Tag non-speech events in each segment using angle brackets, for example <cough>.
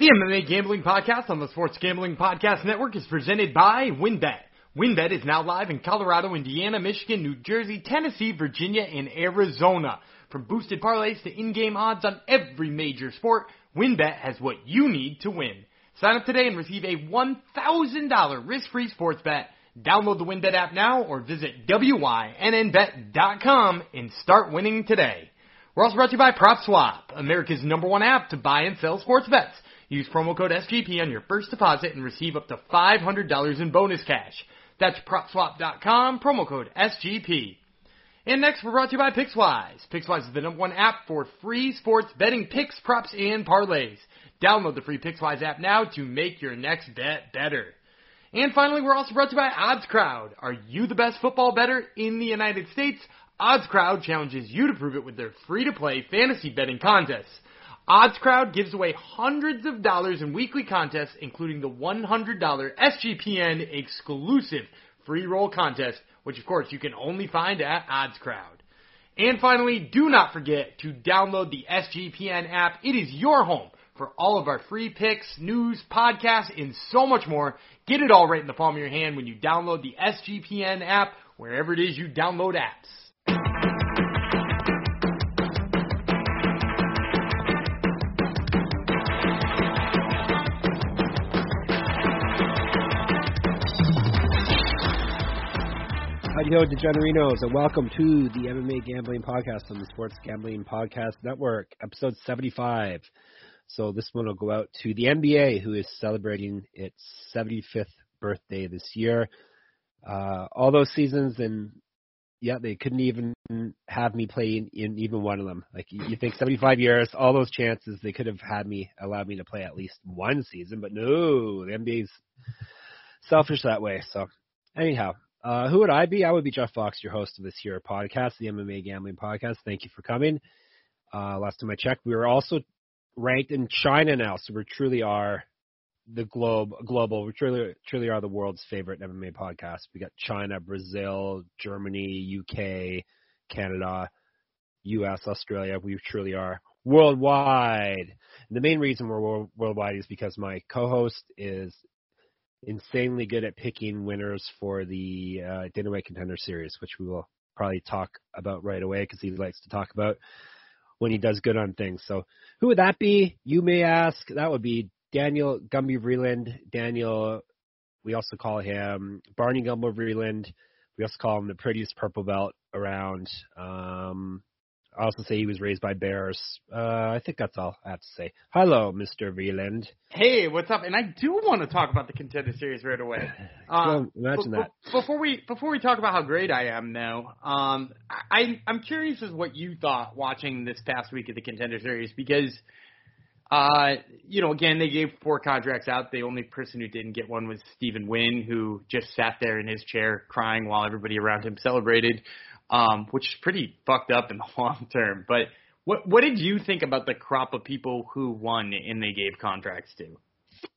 The MMA Gambling Podcast on the Sports Gambling Podcast Network is presented by WynnBet. WynnBet is now live in Colorado, Indiana, Michigan, New Jersey, Tennessee, Virginia, and Arizona. From boosted parlays to in-game odds on every major sport, WynnBet has what you need to win. Sign up today and receive a $1,000 risk-free sports bet. Download the WynnBet app now or visit WYNNBet.com and start winning today. We're also brought to you by PropSwap, America's number one app to buy and sell sports bets. Use promo code SGP on your first deposit and receive up to $500 in bonus cash. That's PropSwap.com, promo code SGP. And next, we're brought to you by PicksWise. PicksWise is the number one app for free sports betting picks, props, and parlays. Download the free PicksWise app now to make your next bet better. And finally, we're also brought to you by OddsCrowd. Are you the best football bettor in the United States? OddsCrowd challenges you to prove it with their free-to-play fantasy betting contests. OddsCrowd gives away hundreds of dollars in weekly contests, including the $100 SGPN exclusive free roll contest, which of course you can only find at OddsCrowd. And finally, do not forget to download the SGPN app. It is your home for all of our free picks, news, podcasts, and so much more. Get it all right in the palm of your hand when you download the SGPN app, wherever it is you download apps. Ho, DeGenerinos, and welcome to the MMA Gambling Podcast on the Sports Gambling Podcast Network, episode 75. So this one will go out to the NBA, who is celebrating its 75th birthday this year. Uh, all those seasons, and yeah, they couldn't even have me play in, in even one of them. Like you think 75 years, all those chances, they could have had me, allowed me to play at least one season, but no, the NBA's selfish that way. So anyhow, uh, who would I be? I would be Jeff Fox, your host of this here podcast, the MMA Gambling Podcast. Thank you for coming. Uh, last time I checked, we were also ranked in China now, so we truly are the globe global. We truly truly are the world's favorite MMA podcast. We got China, Brazil, Germany, UK, Canada, U.S., Australia. We truly are worldwide. And the main reason we're worldwide is because my co-host is insanely good at picking winners for the uh, Dana White Contender Series, which we will probably talk about right away because he likes to talk about when he does good on things. So, who would that be? You may ask. That would be Daniel Gumby Vreeland. Daniel, we also call him Barney Gumby Vreeland. We also call him the prettiest purple belt around. Um, I also say he was raised by bears. Uh, I think that's all I have to say. Hello, Mr. Vreeland. Hey, what's up? And I do want to talk about the contender series right away. <laughs> Uh, imagine b- that. b- before we before we talk about how great I am, though, um, I I'm curious as what you thought watching this past week of the contender series because, uh, you know, again they gave four contracts out. The only person who didn't get one was Stephen Nguyen, who just sat there in his chair crying while everybody around him celebrated um, which is pretty fucked up in the <laughs> long term. But what what did you think about the crop of people who won and they gave contracts to?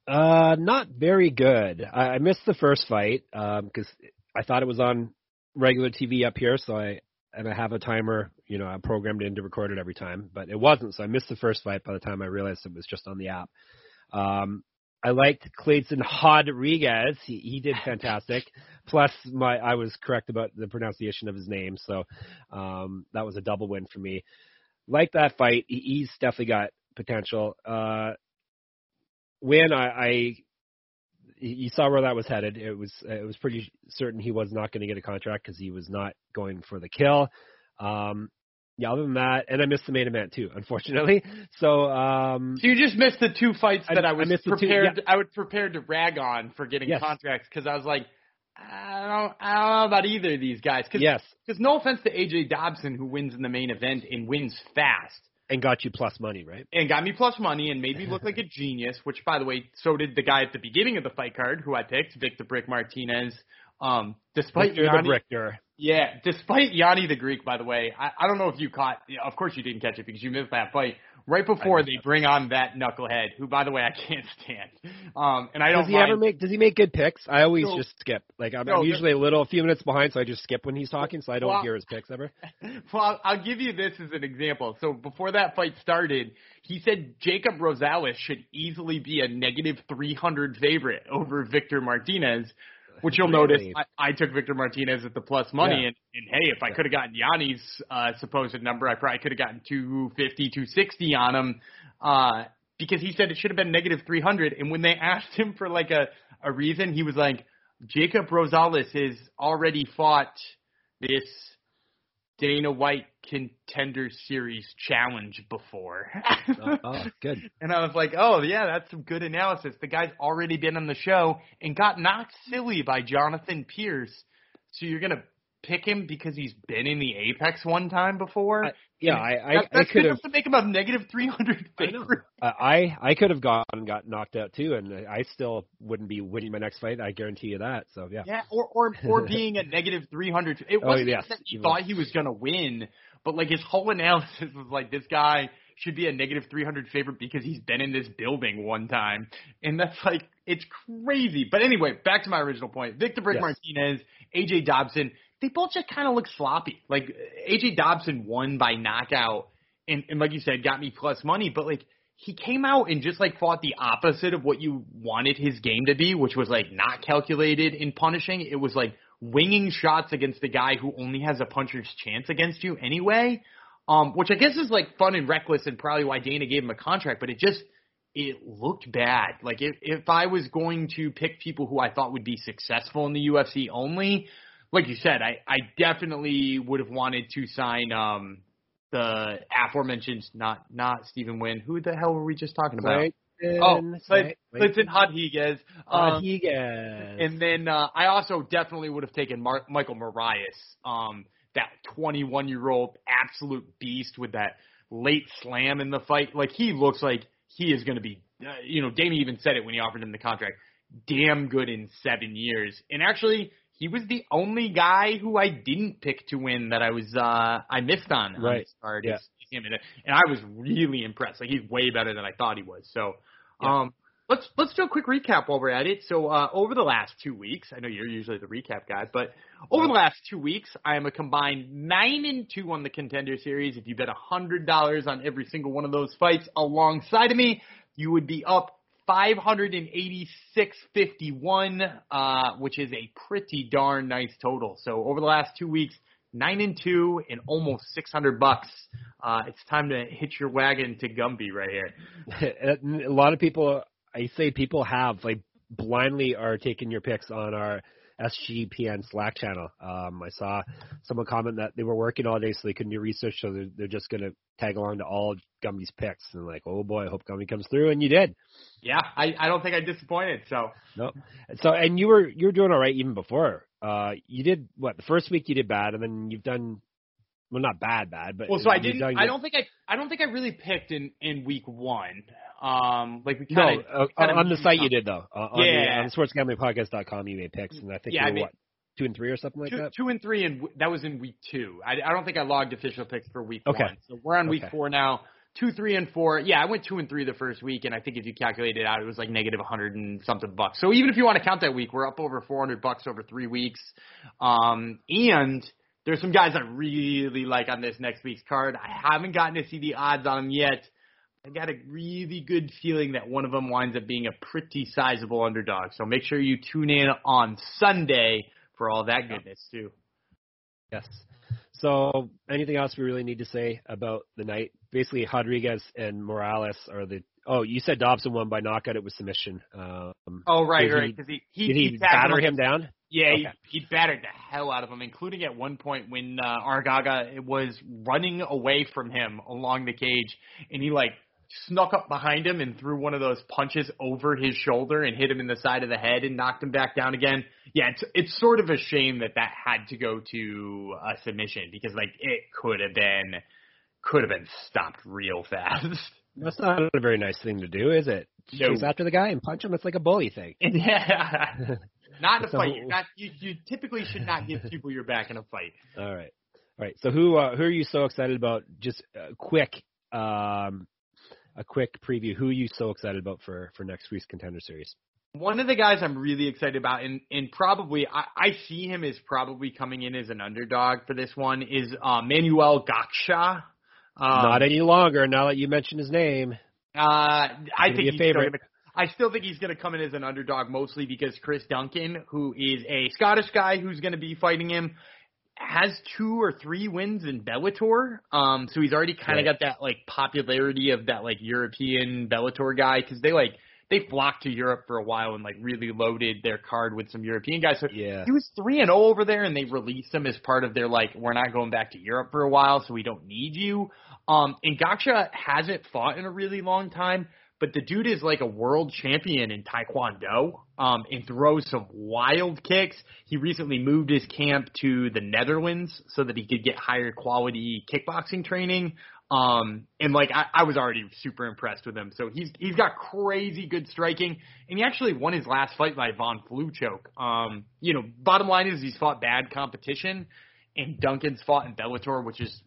Uh, not very good. I, I missed the first fight because um, I thought it was on regular TV up here, so I and I have a timer, you know, I'm programmed in to record it every time, but it wasn't, so I missed the first fight by the time I realized it was just on the app. Um, I liked Clayton Rodriguez. He, he did fantastic. <laughs> Plus, my I was correct about the pronunciation of his name, so um, that was a double win for me. Like that fight, he's definitely got potential. Uh, when I, I you saw where that was headed, it was it was pretty certain he was not going to get a contract because he was not going for the kill. Um, yeah, other than that, and I missed the main event too, unfortunately. <laughs> So, um, so you just missed the two fights that I, I was I prepared. Two, yeah. I was prepared to rag on for getting yes. contracts because I was like, I don't, I don't know about either of these guys. Cause, yes. Because no offense to AJ Dobson, who wins in the main event and wins fast. And got you plus money, right? And got me plus money and made me look like a <laughs> genius, which, by the way, so did the guy at the beginning of the fight card who I picked, Victor Brick Martinez. Um, despite Victor Yanni, the Bricker. Yeah, despite Yanni the Greek, by the way, I, I don't know if you caught. Of course, you didn't catch it because you missed that fight. right before they bring on that knucklehead, who by the way I can't <laughs> stand. Um, and I don't. Does he mind. ever make? Does he make good picks? I always No. just skip. Like I'm, No, I'm usually a little, a few minutes behind, so I just skip when he's talking, so I don't Well- hear his picks ever. <laughs> Well, I'll, I'll give you this as an example. So before that fight started, he said Jacob Rosales should easily be a negative 300 favorite over Victor Martinez, <laughs> which you'll notice I, I took Victor Martinez at the plus money. Yeah. And, and hey, if I Yeah. could have gotten Yanni's uh, supposed number, I probably could have gotten 250, 260 on him. Uh, because he said it should have been negative 300. And when they <laughs> asked him for like a, a reason, he was like, Jacob Rosales has already fought this Dana White Contender Series challenge before. <laughs> oh, oh, good. and I was like, oh, yeah, that's some good analysis. The guy's already been on the show and got knocked silly by Jonathan Pierce. So you're going to pick him because he's been in the Apex one time before? I- Yeah, I, I, That- I could have. enough to make him a negative 300 I favorite. Uh, I I could have gone and got knocked out too, and I still wouldn't be winning my next fight. I guarantee you that. So yeah. Yeah, or or or <laughs> being a negative three hundred. It Oh, wasn't yes, that he thought he was gonna win, but like his whole analysis was like this guy should be a negative three hundred favorite because he's been in this building one time, and that's like it's crazy. But anyway, back to my original point: Victor Brick Yes. Martinez, AJ Dobson. They both just kind of look sloppy. Like AJ Dobson won by knockout, and and like you said, got me plus money, but like. He came out and just like fought the opposite of what you wanted his game to be, which was like not calculated in punishing. It was like winging shots against the guy who only has a puncher's chance against you anyway. Um, which I guess is like fun and reckless and probably why Dana gave him a contract, but it just it looked bad. Like if if I was going to pick people who I thought would be successful in the UFC only, like you said, I I definitely would have wanted to sign um the aforementioned not not Stephen Nguyen. Who the hell were we just talking about? Oh, Clinton Clinton Rodriguez. Um, Rodriguez. and then uh, I also definitely would have taken Mar- Michael Morales, um, that 21 year old absolute beast with that late slam in the fight. Like he looks like he is going to be, uh, you know, Damien even said it when he offered him the contract, damn good in seven years. And actually, he was the only guy who I didn't pick to win that I was uh I missed on on Right. this card. Yeah. him. And, and I was really impressed. Like he's way better than I thought he was. So um let's let's do a quick recap while we're at it. So uh over the last two weeks, I know you're usually the recap guy, but over the last two weeks, I am a combined nine and two on the contender series. If you bet a hundred dollars on every single one of those fights alongside of me, you would be up 586.51, uh, which is a pretty darn nice total. So over the last two weeks, nine and two and almost 600 bucks. Uh, it's time to hitch your wagon to Gumby right here. <laughs> a lot of people, I say people have like blindly are taking your picks on our SGPN Slack channel. Um, I saw someone comment that they were working all day so they couldn't do research, so they're, they're just going to tag along to all Gumby's picks. And like, oh boy, I hope Gumby comes through, and you did. Yeah, I, I don't think I disappointed. So No, so and you were you were doing all right even before. Uh, you did what the first week you did bad, and then you've done well, not bad, bad, but well, so I didn't. I don't think I. I don't think I really picked in in week one. Um, like we kind of uh, kinda on the site you did though. Uh, on the, on sportsgamblingpodcast.com you made picks, and I think Yeah, you were made- what two and three or something like two, that. two and three, and w- that was in week two. I, I don't think I logged official picks for week Okay. one. So we're on week Okay. four now. Two, three, and four. Yeah, I went two and three the first week, and I think if you calculate it out, it was like hundred and something bucks. So even if you want to count that week, we're up over four hundred bucks over three weeks. Um, and there's some guys I really like on this next week's card. I haven't gotten to see the odds on them yet. I got a really good feeling that one of them winds up being a pretty sizable underdog. So make sure you tune in on Sunday for all that goodness too. Yes. So anything else we really need to say about the night? Basically, Rodriguez and Morales are the. Oh, you said Dobson won by knockout. It was submission. Um, Oh right, right. Because he he, did he, tagged batter him. him down? Yeah, Okay. he, he battered the hell out of him, including at one point when uh, Argaga was running away from him along the cage, and he like snuck up behind him and threw one of those punches over his shoulder and hit him in the side of the head and knocked him back down again. Yeah, it's it's sort of a shame that that had to go to a submission because like it could have been could have been stopped real <laughs> fast. That's not a very nice thing to do, is it? No. Chase after the guy and punch him. It's like a bully thing. <laughs> yeah. <laughs> Not in a fight. You're not, you, you typically should not give people your back in a fight. All right, all right. So who uh, who are you so excited about? Just uh, quick. Um, a quick preview. Who are you so excited about for for next week's contender series? One of the guys I'm really excited about, and and probably I, I see him as probably coming in as an underdog for this one, is uh, Manuel Gaxhja. Um, Not any longer. Now that you mentioned his name, uh, I think he's favorite. Gonna, I still think he's going to come in as an underdog, mostly because Chris Duncan, who is a Scottish guy who's going to be fighting him, has two or three wins in Bellator. Um, so he's already kind of right. got that like popularity of that like European Bellator guy because they like they flocked to Europe for a while and like really loaded their card with some European guys. So yeah. he was three and zero oh over there, and they released him as part of their like we're not going back to Europe for a while, so we don't need you. Um, and Gaxhja hasn't fought in a really long time, but the dude is like a world champion in Taekwondo. Um, and throws some wild kicks. He recently moved his camp to the Netherlands so that he could get higher quality kickboxing training. Um, and like I, I was already super impressed with him. So he's he's got crazy good striking, and he actually won his last fight by Von Flue choke. Um, you know, bottom line is he's fought bad competition, and Duncan's fought in Bellator, which is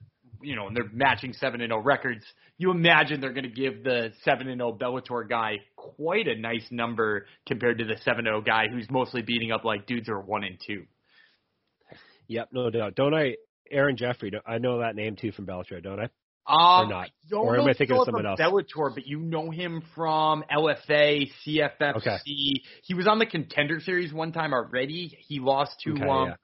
you know, and they're matching seven and zero oh records. You imagine they're going to give the seven and zero oh Bellator guy quite a nice number compared to the seven zero guy who's mostly beating up like dudes who are one and two. Yep, no doubt. Don't I? Aaron Jeffery, I know that name too from Bellator, don't I? Um, or not? Or am I thinking of someone else? Bellator, but you know him from LFA, CFFC. Okay. He was on the Contender Series one time already. He lost to okay, um, yeah.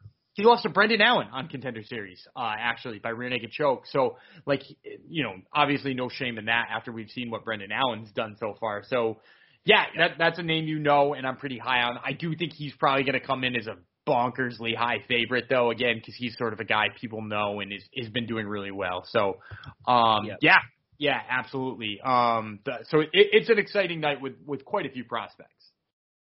He lost to Brendan Allen on Contender Series, uh, actually by rear naked choke. So, like, you know, obviously no shame in that after we've seen what Brendan Allen's done so far. So, yeah, that that's a name you know, and I'm pretty high on. I do think he's probably going to come in as a bonkersly high favorite though again because he's sort of a guy people know and is has been doing really well so um yep. yeah yeah absolutely um the, so it, it's an exciting night with with quite a few prospects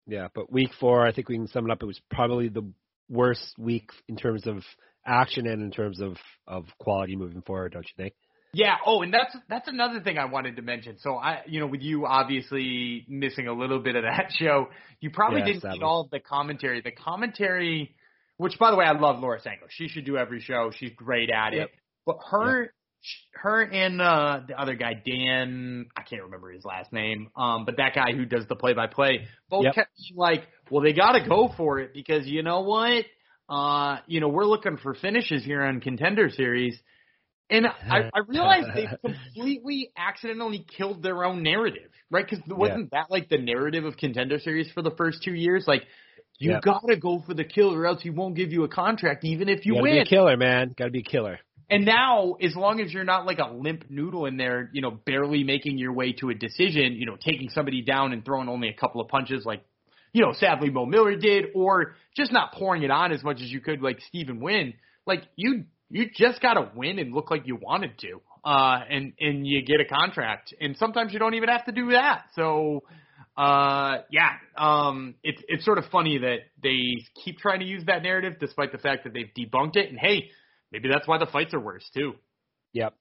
yeah but week four i think we can sum it up it was probably the worst week in terms of action and in terms of of quality moving forward don't you think yeah. Oh, and that's that's another thing I wanted to mention. So I, you know, with you obviously missing a little bit of that <laughs> show, you probably didn't get all of the commentary. The commentary, which by the way, I love Laura Sanko. She should do every show. She's great at Yep. it. But her, Yep. Her and uh the other guy, Dan, I can't remember his last name. Um, but that guy who does the play-by-play, both Yep. kept like, well, they got to go for it because you know what? Uh, you know, we're looking for finishes here on Contender Series. And I, I realized they <laughs> completely accidentally killed their own narrative, right? Because wasn't that like the narrative of Contender Series for the first two years? Like, you Yeah. gotta go for the kill, or else he won't give you a contract, even if you gotta win. be a killer man gotta be a killer And now, as long as you're not like a limp noodle in there, you know, barely making your way to a decision, you know, taking somebody down and throwing only a couple of punches, like, you know, sadly Mo Miller did, or just not pouring it on as much as you could, like Stephen Nguyen. Like you, you just gotta win and look like you wanted to, uh, and and you get a contract. And sometimes you don't even have to do that. So, uh, yeah, um, it's it's sort of funny that they keep trying to use that narrative, despite the fact that they've debunked it. And hey, maybe that's why the fights are worse too. Yep.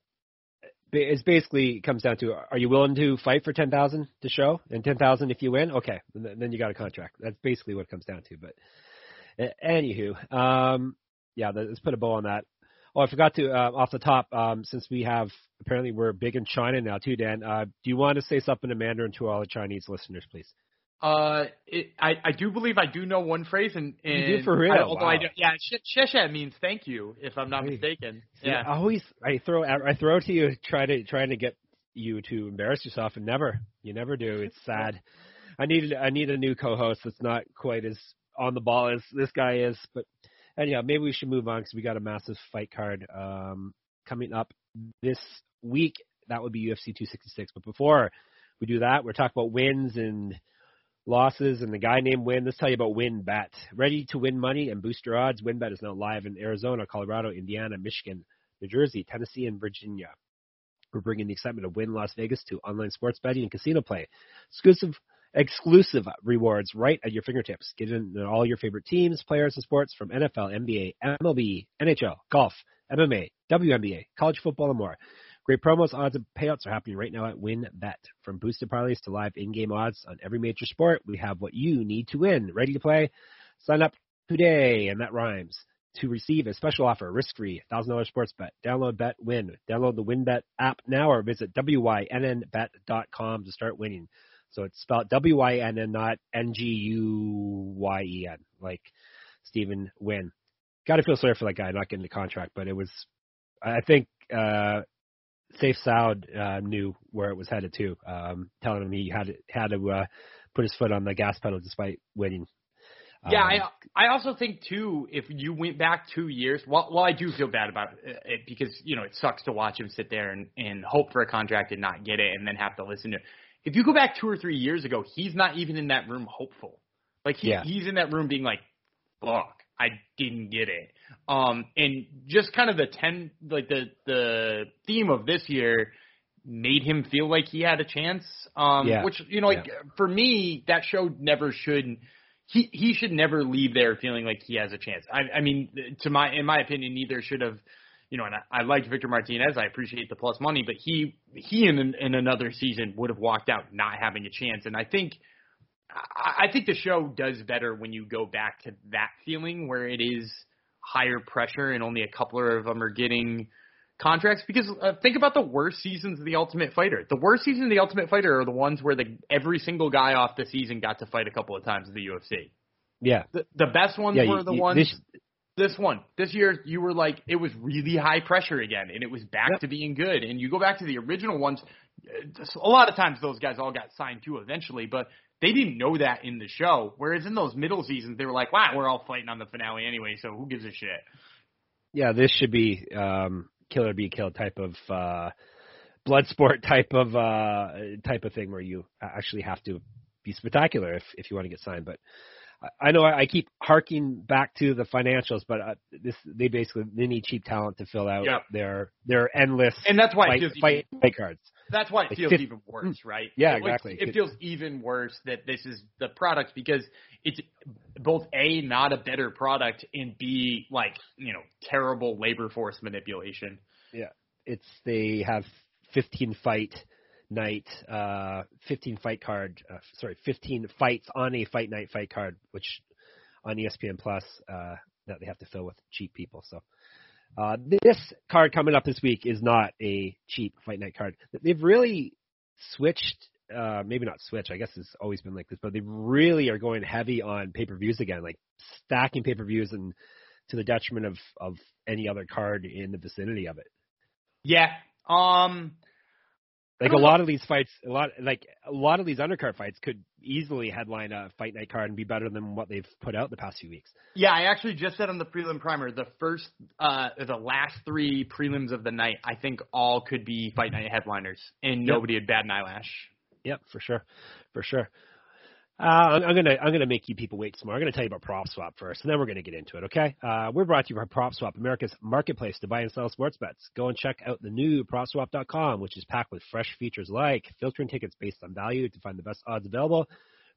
It's basically it comes down to are you willing to fight for ten thousand to show and ten thousand if you win? Okay, then, you got a contract. That's basically what it comes down to. But anywho, um, yeah, let's put a bow on that. Oh, I forgot to uh, off the top. Um, since we have apparently we're big in China now too, Dan. Uh, do you want to say something in Mandarin to all the Chinese listeners, please? Uh, it, I I do believe I do know one phrase, and, and You do for real? I, although I don't, yeah, sh- shesha means thank you, if I'm not mistaken. See, Yeah. I always I throw I throw to you try to trying to get you to embarrass yourself and never you never do. It's <laughs> sad. I need I need a new co-host that's not quite as on the ball as this guy is. But anyhow, maybe we should move on because we got a massive fight card um, coming up this week. That would be UFC 266. But before we do that, we're talking about wins and losses and the guy named Win. Let's tell you about WynnBet. Ready to win money and boost your odds? WynnBet is now live in Arizona, Colorado, Indiana, Michigan, New Jersey, Tennessee, and Virginia. We're bringing the excitement of Wynn Las Vegas to online sports betting and casino play. Exclusive exclusive rewards right at your fingertips. Get in all your favorite teams, players, and sports from NFL, NBA, MLB, NHL, golf, MMA, WNBA, college football, and more. Great promos, odds, and payouts are happening right now at WynnBet. From boosted parlays to live in-game odds on every major sport, we have what you need to win. Ready to play? Sign up today, and that rhymes. to receive a special offer, risk-free, $1,000 sports bet. Download Bet Win. Download the WynnBet app now or visit wynnbet.com to start winning. So it's spelled W-Y-N-N, not N-G-U-Y-E-N, like Stephen Nguyen. Got to feel sorry for that guy not getting the contract, but it was, I think, uh, Safe Sound uh, knew where it was headed to, um, telling him he had had to uh, put his foot on the gas pedal despite winning. Yeah, Um, I I also think too if you went back two years, well, well, I do feel bad about it, it because you know it sucks to watch him sit there and and hope for a contract and not get it, and then have to listen to. It. If you go back two or three years ago, he's not even in that room hopeful. Like he Yeah. he's in that room being like, "Fuck, I didn't get it." Um, and just kind of the ten like the the theme of this year made him feel like he had a chance. Um, Yeah. which you know, like for me, that show never should. He he should never leave there feeling like he has a chance. I I mean, to my in my opinion, neither should have. You know, and I, I liked Victor Martinez. I appreciate the plus money, but he he in in another season would have walked out not having a chance. And I think I I think the show does better when you go back to that feeling where it is higher pressure and only a couple of them are getting contracts because uh, think about the worst seasons of the Ultimate Fighter. The worst seasons of the Ultimate Fighter are the ones where the every single guy off the season got to fight a couple of times in the UFC. yeah, The, the best ones yeah. were the you- ones this- this one this year you were like it was really high pressure again and it was back to being good and you go back to the original ones uh, a lot of times those guys all got signed too eventually but they didn't know that in the show whereas in those middle seasons they were like wow we're all fighting on the finale anyway so who gives a shit yeah, this should be um, kill or be killed type of uh, blood sport type of uh, type of thing where you actually have to be spectacular if if you want to get signed. But I- know I I keep harking back to the financials, but uh, this they basically they need cheap talent to fill out Yep. their their endless and that's why it fight, feels fight, even, fight cards. that's why it like feels fif- even worse right Yeah, It- exactly. it feels even worse that this is the product because it's both a not a better product and b like you know terrible labor force manipulation Yeah, it's they have 15 fight night, uh, 15 fight card, uh, sorry, 15 fights on a fight night fight card, which on ESPN Plus uh, that they have to fill with cheap people. So uh, this card coming up this week is not a cheap fight night card. They've really switched. Uh, maybe not switch. I guess it's always been like this, but they really are going heavy on pay per views again, like stacking pay per views and to the detriment of of any other card in the vicinity of it. yeah um Like a lot of these fights, a lot like a lot of these undercard fights could easily headline a fight night card and be better than what they've put out the past few weeks. Yeah, I actually just said on the prelim primer, the first, uh, the last three prelims of the night, I think all could be fight night headliners, and Yep. nobody had bat an eyelash. Yep, for sure, for sure. Uh, I'm, I'm gonna I'm gonna make you people wait some more. I'm gonna tell you about Prop Swap first, and then we're gonna get into it. Okay? Uh, we're brought to you by Prop Swap, America's marketplace to buy and sell sports bets. Go and check out the new PropSwap.com, which is packed with fresh features like filtering tickets based on value to find the best odds available,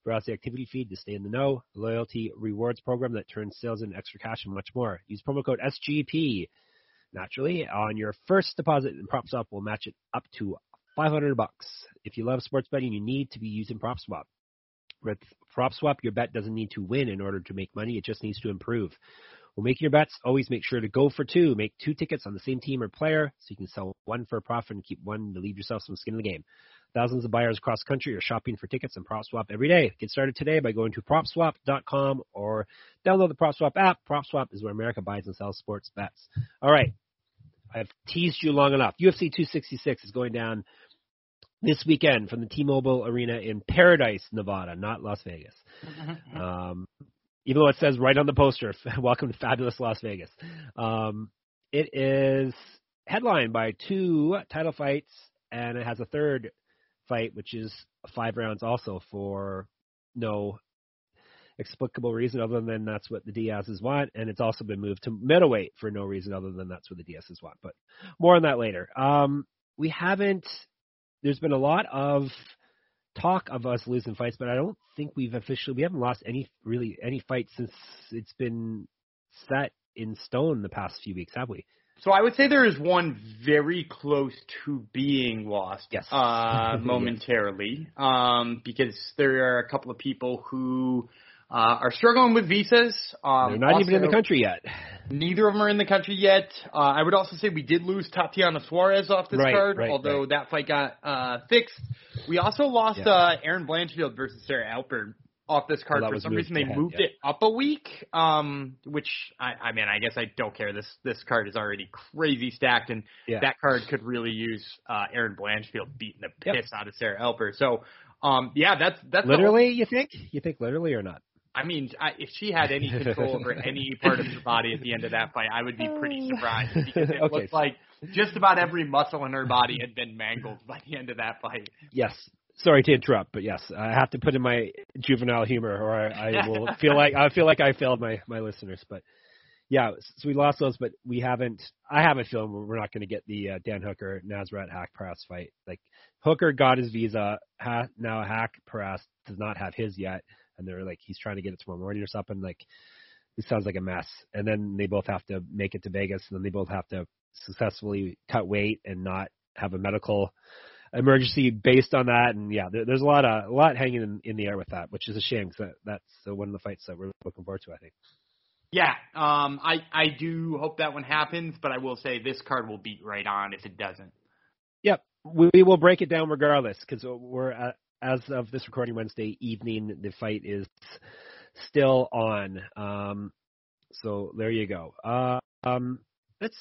browse the activity feed to stay in the know, loyalty rewards program that turns sales into extra cash, and much more. Use promo code SGP. Naturally, on your first deposit, and PropSwap will match it up to 500 bucks. If you love sports betting, you need to be using PropSwap. With PropSwap, your bet doesn't need to win in order to make money. It just needs to improve. When making your bets, always make sure to go for two. Make two tickets on the same team or player so you can sell one for a profit and keep one to leave yourself some skin in the game. Thousands of buyers across the country are shopping for tickets on PropSwap every day. Get started today by going to PropSwap.com or download the PropSwap app. PropSwap is where America buys and sells sports bets. All right. I've teased you long enough. UFC 266 is going down this weekend from the T-Mobile Arena in Paradise, Nevada, not Las Vegas. Um, even though it says right on the poster, <laughs> "Welcome to fabulous Las Vegas." Um, it is headlined by two title fights, and it has a third fight, which is five rounds, also for no explicable reason other than that's what the Diaz's want, and it's also been moved to middleweight for no reason other than that's what the Diaz's want. But more on that later. Um, we haven't. There's been a lot of talk of us losing fights, but I don't think we've officially we haven't lost any really any fights since it's been set in stone the past few weeks, have we? So I would say there is one very close to being lost, Yes. uh, <laughs> Yes. momentarily, um, because there are a couple of people who uh, are struggling with visas. Um, They're not also, even in the country yet. Neither of them are in the country yet. Uh, I would also say we did lose Tatiana Suarez off this Right, card, right, although right. that fight got uh, fixed. We also lost Yeah. uh, Erin Blanchfield versus Sarah Alpar off this card. that For some reason, they ahead, moved yeah. it up a week, um, which I, I mean, I guess I don't care. This this card is already crazy stacked, and Yeah. that card could really use uh, Erin Blanchfield beating the Yep. piss out of Sarah Alpar. So, um, yeah, that's that's Literally, you think? You think literally or not? I mean, I, if she had any control over <laughs> any part of her body at the end of that fight, I would be pretty surprised because it <laughs> Okay. looked like just about every muscle in her body had been mangled by the end of that fight. Yes. Sorry to interrupt, but yes, I have to put in my juvenile humor, or I, I will feel like I feel like I failed my my listeners. But yeah, so we lost those, but we haven't. I have a feeling we're we're not going to get the uh, Dan Hooker Nasrat Haqparast fight. Like Hooker got his visa, ha, now Hack Paras does not have his yet, and they're like he's trying to get it tomorrow morning or something. Like it sounds like a mess. And then they both have to make it to Vegas, and then they both have to successfully cut weight and not have a medical emergency based on that. And yeah, there, there's a lot of a lot hanging in, in the air with that, which is a shame because that, that's one of the fights that we're looking forward to. I think. Yeah, um, I I do hope that one happens, but I will say this card will beat right on if it doesn't. Yep, we, we will break it down regardless because we're uh, as of this recording Wednesday evening, the fight is still on. Um, so there you go. Uh, um, let's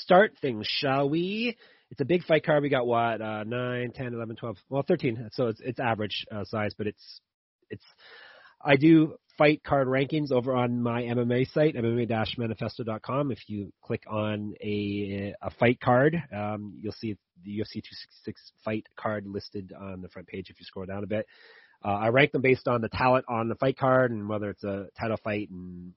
start things, shall we? It's a big fight card. We got what, uh, 9, 10, 11, 12, well, 13. So it's, it's average uh, size, but it's, it's, I do fight card rankings over on my MMA site, MMA-manifesto.com. If you click on a, a fight card, um, you'll see the UFC 266 fight card listed on the front page if you scroll down a bit. Uh, I rank them based on the talent on the fight card and whether it's a title fight and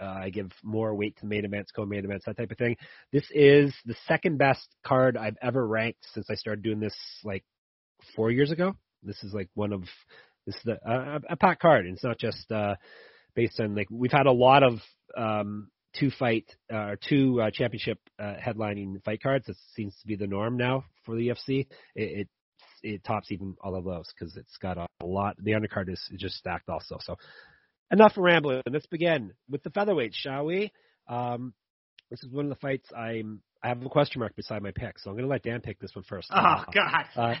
uh, I give more weight to main events, co-main events, that type of thing. This is the second best card I've ever ranked since I started doing this like four years ago. This is like one of this is the, uh, a packed card. And it's not just uh, based on like we've had a lot of um, two fight uh, two uh, championship uh, headlining fight cards. That seems to be the norm now for the UFC. It it, it tops even all of those because it's got a, a lot. The undercard is, is just stacked also. So enough rambling. Let's begin with the featherweight, shall we? Um, this is one of the fights I'm. I have a question mark beside my pick, so I'm going to let Dan pick this one first. Oh God. Uh,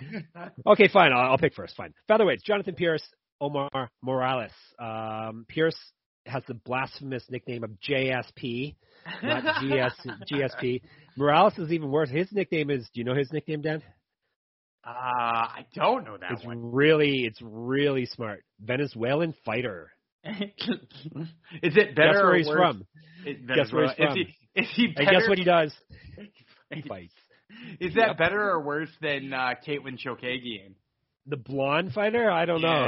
Okay, fine. I'll, I'll pick first. Fine. Featherweights: Jonathan Pierce, Omar Morales. Um, Pierce has the blasphemous nickname of JSP, not <laughs> GS, GSP. Morales is even worse. His nickname is. Do you know his nickname, Dan? Uh, I don't know that It's one. really, it's really smart. Venezuelan fighter. <laughs> is it better Guess where or he's worse? from. It- Guess where he's Is from. he, <laughs> is he And guess what he does? <laughs> He fights. Is that Yep. better or worse than uh, Katlyn Chookagian? The blonde fighter? I don't know.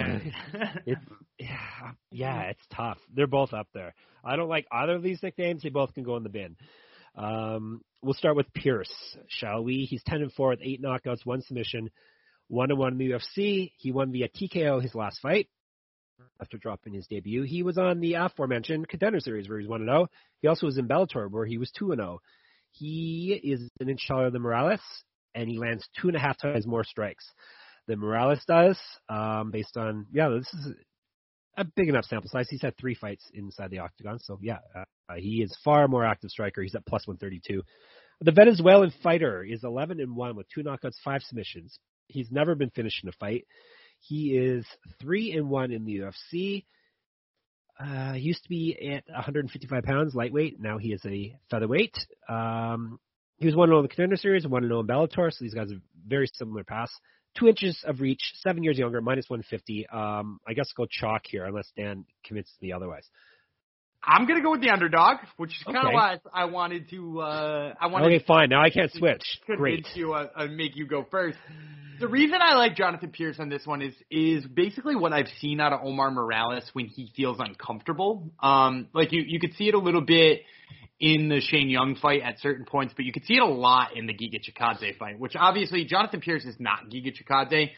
Yeah. <laughs> It's yeah, yeah, it's tough. They're both up there. I don't like either of these nicknames. They both can go in the bin. Um, we'll start with Pierce, shall we? He's ten and four with eight knockouts, one submission, one and one in the UFC. He won via TKO his last fight after dropping his debut. He was on the aforementioned Contender Series where he's one and zero. He also was in Bellator where he was two and zero. He is an inch taller than Morales, and he lands two and a half times more strikes than Morales does, um, based on yeah, this is a big enough sample size. He's had three fights inside the octagon, so yeah, uh, uh, he is far more active striker. He's at plus 132. The Venezuelan fighter is 11 and one with two knockouts, five submissions. He's never been finished in a fight. He is three and one in the UFC. Uh, he used to be at 155 pounds, lightweight. Now he is a featherweight. Um, he was one and zero in the Contender Series and one and zero in Bellator. So these guys have very similar pass. Two inches of reach, seven years younger, minus 150. Um, I guess I'll go chalk here unless Dan convinces me otherwise. I'm gonna go with the underdog, which is kind of Okay. why I wanted to. Uh, I wanted Okay, fine. Now I can't switch. Great. you uh, make you go first. The reason I like Jonathan Pierce on this one is is basically what I've seen out of Omar Morales when he feels uncomfortable. Um, like you you could see it a little bit in the Shane Young fight at certain points, but you could see it a lot in the Giga Chikadze fight, which obviously Jonathan Pierce is not Giga Chikadze.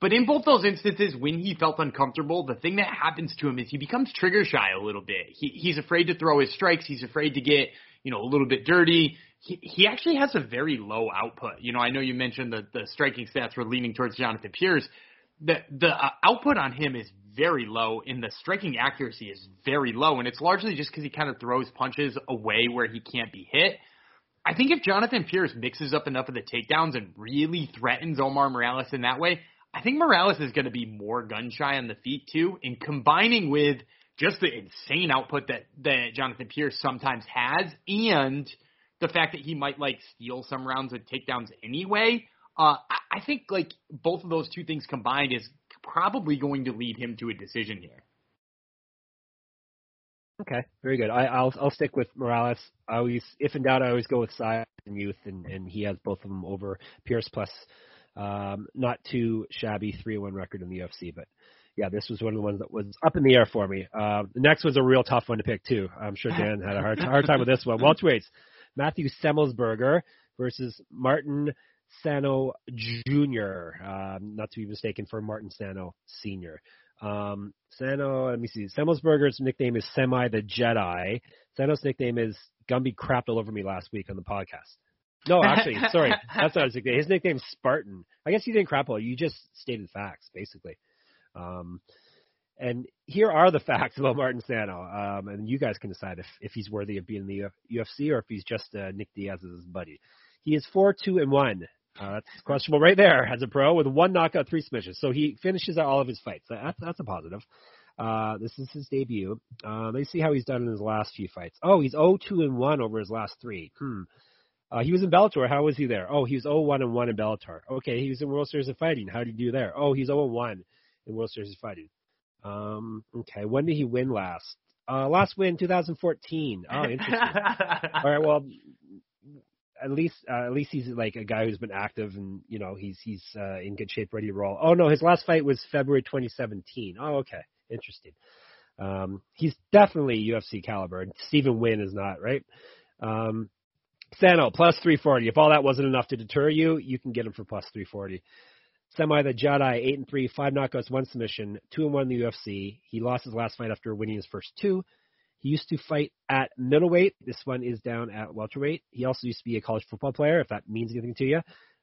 But in both those instances, when he felt uncomfortable, the thing that happens to him is he becomes trigger shy a little bit. He, he's afraid to throw his strikes. He's afraid to get, you know, a little bit dirty. He, he actually has a very low output. You know, I know you mentioned that the striking stats were leaning towards Jonathan Pierce. the the uh, output on him is very low, and the striking accuracy is very low, and it's largely just because he kind of throws punches away where he can't be hit. I think if Jonathan Pierce mixes up enough of the takedowns and really threatens Omar Morales in that way, I think Morales is going to be more gun shy on the feet too. And combining with just the insane output that that Jonathan Pierce sometimes has, and the fact that he might like steal some rounds with takedowns anyway, uh, I, I think like both of those two things combined is probably going to lead him to a decision here. Okay, very good. I, will I'll stick with Morales. I always, if in doubt, I always go with size and youth, and, and he has both of them over Pierce plus um, not too shabby three one record in the UFC, but yeah, this was one of the ones that was up in the air for me. Uh, the next was a real tough one to pick too. I'm sure Dan had a hard hard time with this one. <laughs> Welterweights: Matthew Semelsberger versus Martin Sano Jr. Um, not to be mistaken for Martin Sano Sr. Um, Sano, let me see. Semelsberger's nickname is Semi the Jedi. Sano's nickname is Gumby crapped all over me last week on the podcast. No, actually, <laughs> sorry, that's not his nickname. His nickname's Spartan. I guess you didn't crap all. You just stated facts, basically. Um, and here are the <laughs> facts about Martin Sano, um, and you guys can decide if, if he's worthy of being in the UFC or if he's just uh, Nick Diaz's buddy. He is four two and one. Uh, that's questionable right there as a pro with one knockout, three submissions. So he finishes out all of his fights. That's that's a positive. Uh, this is his debut. Uh, let's see how he's done in his last few fights. Oh, he's 0-2 and 1 over his last three. Hmm. Uh, he was in Bellator. How was he there? Oh, he was 0-1 and 1 in Bellator. Okay, he was in World Series of Fighting. How did he do there? Oh, he's 0-1 in World Series of Fighting. Um, okay, when did he win last? Uh, last win 2014. Oh, <laughs> interesting. All right, well, at least uh, at least he's like a guy who's been active and you know he's he's uh, in good shape, ready to roll. Oh no, his last fight was February 2017. Oh, okay, interesting. Um, he's definitely UFC caliber. Stephen Nguyen is not, right? Um, Sano plus 340. If all that wasn't enough to deter you, you can get him for plus 340. Semi the Jedi, eight and three, five knockouts, one submission, two and one in the UFC. He lost his last fight after winning his first two. He used to fight at middleweight. This one is down at welterweight. He also used to be a college football player, if that means anything to you.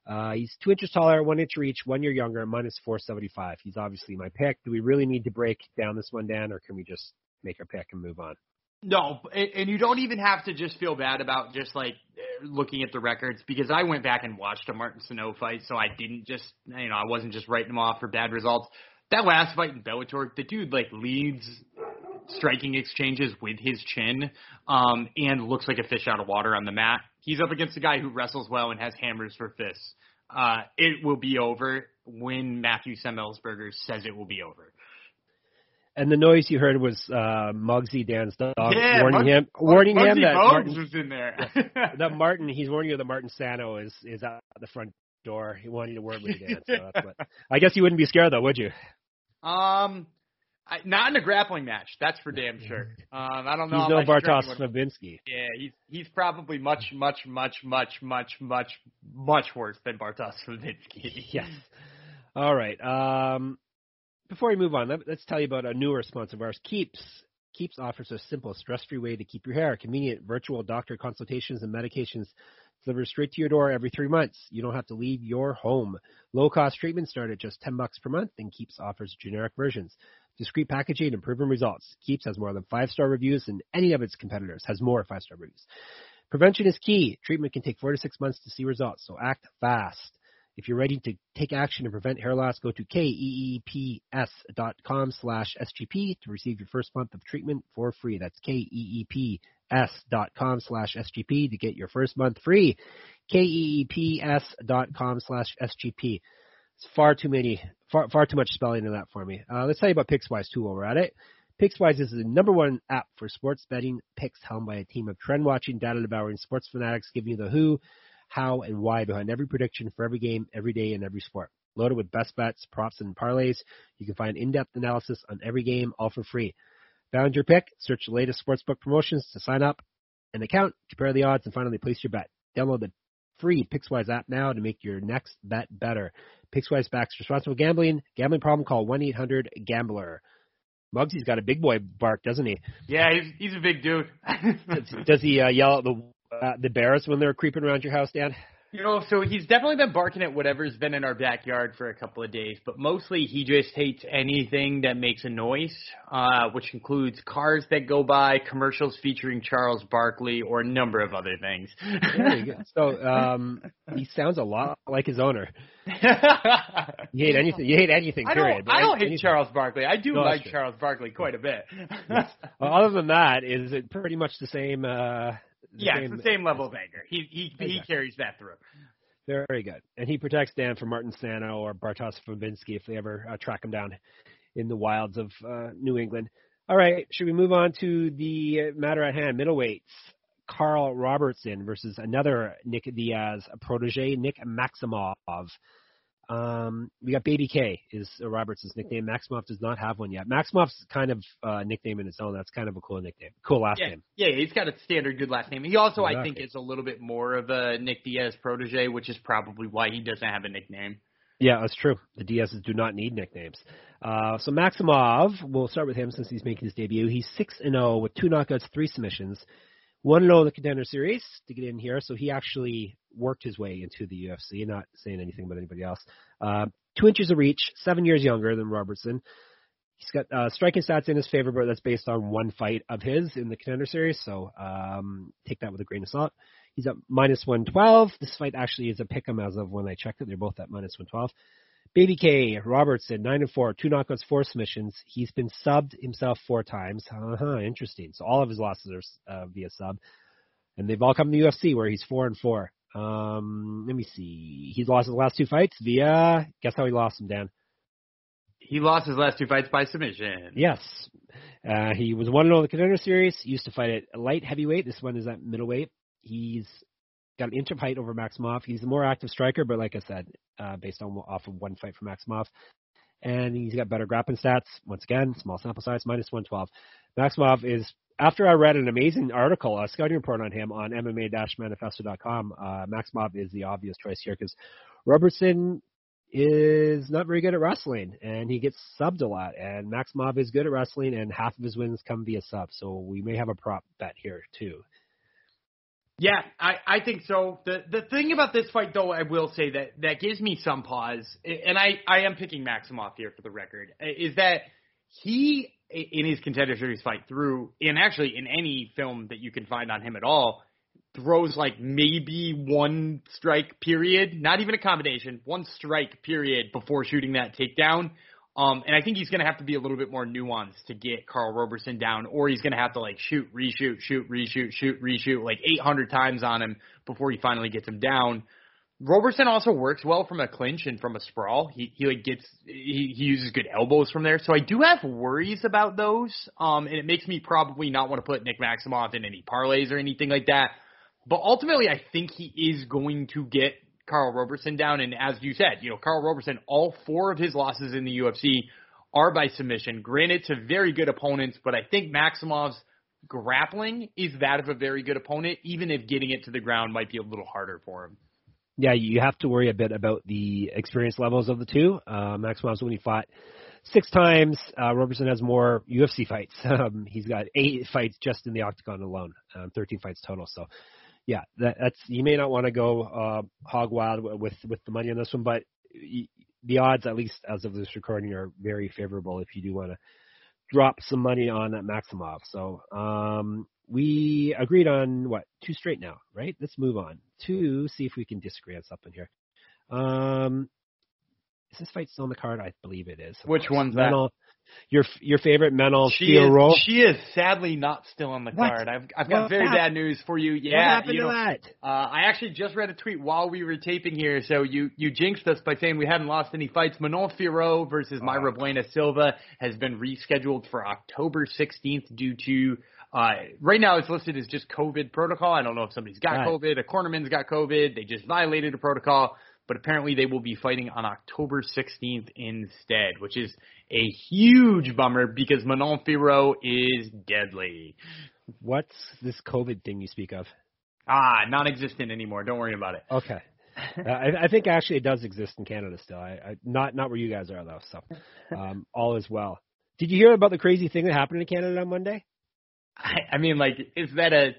Uh, he's two inches taller, one inch reach, one year younger, minus 475. He's obviously my pick. Do we really need to break down this one, Dan, or can we just make our pick and move on? No, and you don't even have to just feel bad about just like looking at the records because I went back and watched a Martin Sano fight, so I didn't just you know I wasn't just writing him off for bad results. That last fight in Bellator, the dude like leads striking exchanges with his chin, um, and looks like a fish out of water on the mat. He's up against a guy who wrestles well and has hammers for fists. Uh, it will be over when Matthew Semelsberger says it will be over. And the noise you heard was uh, Muggsy Dan's dog yeah, warning Mug- him, warning Muggsy him that Martin, was in there. <laughs> that <laughs> Martin, he's warning you that Martin Sano is is at the front door. He wanted to word with you, Dan. So that's what. <laughs> I guess you wouldn't be scared though, would you? Um, I, not in a grappling match. That's for damn sure. Um, I don't know. He's no Bartosz Fabinski. Yeah, he's he's probably much, much, much, much, much, much, much worse than Bartosz Fabinski. yes. All right. Um, before we move on, let, us tell you about a newer sponsor of ours, Keeps. Keeps offers a simple, stress-free way to keep your hair. Convenient virtual doctor consultations and medications delivered straight to your door every three months. You don't have to leave your home. Low-cost treatments start at just 10 bucks per month, and Keeps offers generic versions. Discreet packaging and proven results. Keeps has more than five-star reviews than any of its competitors. Has more five-star reviews. Prevention is key. Treatment can take four to six months to see results, so act fast. If you're ready to take action to prevent hair loss, go to keeps.com slash SGP to receive your first month of treatment for free. That's keeps.com slash SGP to get your first month free. keeps.com slash SGP. It's far too many, far, far too much spelling in that for me. Uh, let's tell you about PicksWise too while we're at it. PicksWise is the number one app for sports betting picks helmed by a team of trend watching, data devouring sports fanatics giving you the who, how, and why behind every prediction for every game, every day, and every sport. Loaded with best bets, props, and parlays, you can find in-depth analysis on every game, all for free. Found your pick? Search the latest sportsbook promotions to sign up an account, compare the odds, and finally place your bet. Download the free PicksWise app now to make your next bet better. PicksWise backs responsible gambling. Gambling problem? Call 1-800-GAMBLER. Muggsy's got a big boy bark, doesn't he? Yeah, he's he's a big dude. does, <laughs> does he uh, yell at the uh, the bears when they're creeping around your house, Dan? You know, so he's definitely been barking at whatever's been in our backyard for a couple of days, but mostly he just hates anything that makes a noise, uh, which includes cars that go by, commercials featuring Charles Barkley, or a number of other things. There you go. <laughs> So um, he sounds a lot like his owner. <laughs> You hate anything. You hate anything. I Period. don't, I don't hate anything. Charles Barkley. I do No, like. Charles Barkley quite a bit. Well, other than that, is it pretty much the same? Uh, yeah, same, it's the same level of anger. He he he carries that through. Very good. And he protects Dan from Martin Sano or Bartosz Fabinski if they ever uh, track him down in the wilds of uh, New England. All right, should we move on to the matter at hand? Middleweights. Karl Roberson versus another Nick Diaz a protege, Nick Maximov. Um, we got Baby K is uh, Roberson's nickname. Maximov does not have one yet. Maximov's kind of uh, nickname in its own. That's kind of a cool nickname. Cool last Yeah, name. yeah, he's got a standard good last name. He also, I think, is a little bit more of a Nick Diaz protege, which is probably why he doesn't have a nickname. Yeah, that's true. The Diaz's do not need nicknames. Uh, so Maximov, we'll start with him since he's making his debut. He's six and zero with two knockouts, three submissions, one and zero in the Contender Series to get in here. So he actually worked his way into the UFC. Not saying anything about anybody else. Uh, two inches of reach, seven years younger than Roberson. He's got uh, striking stats in his favor, but that's based on one fight of his in the Contender Series. So um, take that with a grain of salt. He's at minus 112. This fight actually is a pick 'em as of when I checked it. They're both at minus 112. Baby K, Roberson, 9 and 4, two knockouts, four submissions. He's been subbed himself four times. Uh huh, interesting. So all of his losses are uh, via sub. And they've all come to the UFC where he's 4 and 4. Um, let me see. He's lost his last two fights via, guess how he lost them, Dan? He lost his last two fights by submission. Yes. Uh, he was 1 0 in the Contender Series. He used to fight at light heavyweight. This one is at middleweight. He's got an inch of height over Maximov. He's a more active striker, but like I said, uh, based on off of one fight from Maximov. And he's got better grappling stats. Once again, small sample size, minus 112. Maximov is, after I read an amazing article, a scouting report on him on MMA-manifesto.com, uh, Maximov is the obvious choice here because Roberson is not very good at wrestling and he gets subbed a lot and Maximov is good at wrestling and half of his wins come via sub. So we may have a prop bet here too. Yeah, I, I think so. The the thing about this fight, though, I will say that that gives me some pause, and I I am picking Maximov here for the record, is that he in his contender series fight through, and actually in any film that you can find on him at all, throws like maybe one strike period, not even a combination, one strike period before shooting that takedown. Um, and I think he's going to have to be a little bit more nuanced to get Karl Roberson down, or he's going to have to like shoot, reshoot, shoot, reshoot, shoot, reshoot like 800 times on him before he finally gets him down. Roberson also works well from a clinch and from a sprawl. He he like gets he, he uses good elbows from there. So I do have worries about those. Um, and it makes me probably not want to put Nick Maximov in any parlays or anything like that. But ultimately, I think he is going to get Karl Roberson down. And as you said, you know, Karl Roberson, all four of his losses in the UFC are by submission. Granted, to very good opponents, but I think Maximov's grappling is that of a very good opponent, even if getting it to the ground might be a little harder for him. Yeah, you have to worry a bit about the experience levels of the two. Uh, Maximov's only fought six times. Uh, Roberson has more UFC fights. <laughs> Um, he's got eight fights just in the octagon alone, um, 13 fights total. So, yeah, that, that's you may not want to go uh, hog wild with with the money on this one, but the odds, at least as of this recording, are very favorable if you do want to drop some money on that Maximov. So, um, we agreed on what two straight now, right? Let's move on to see if we can disagree on something here. Um, is this fight still on the card? I believe it is. Which course. one's that? Your your favorite Menel She is, she is sadly not still on the What? card. I've I've got What very hap- bad news for you. Yeah, what happened you to that? Uh, I actually just read a tweet while we were taping here, so you you jinxed us by saying we hadn't lost any fights. Manon Fiorot versus Mayra. Bueno Silva has been rescheduled for October 16th due to. Uh, right now it's listed as just COVID protocol. I don't know if somebody's got Right. COVID, a cornerman's got COVID. They just violated a protocol, but apparently they will be fighting on October 16th instead, which is a huge bummer because Manon Fiorot is deadly. What's this COVID thing you speak of? Ah, non-existent anymore. Don't worry about it. Okay. uh, I, I think actually it does exist in Canada still. I, I not not where you guys are though. So um, all is well. Did you hear about the crazy thing that happened in Canada on Monday? I, I mean, like, is that a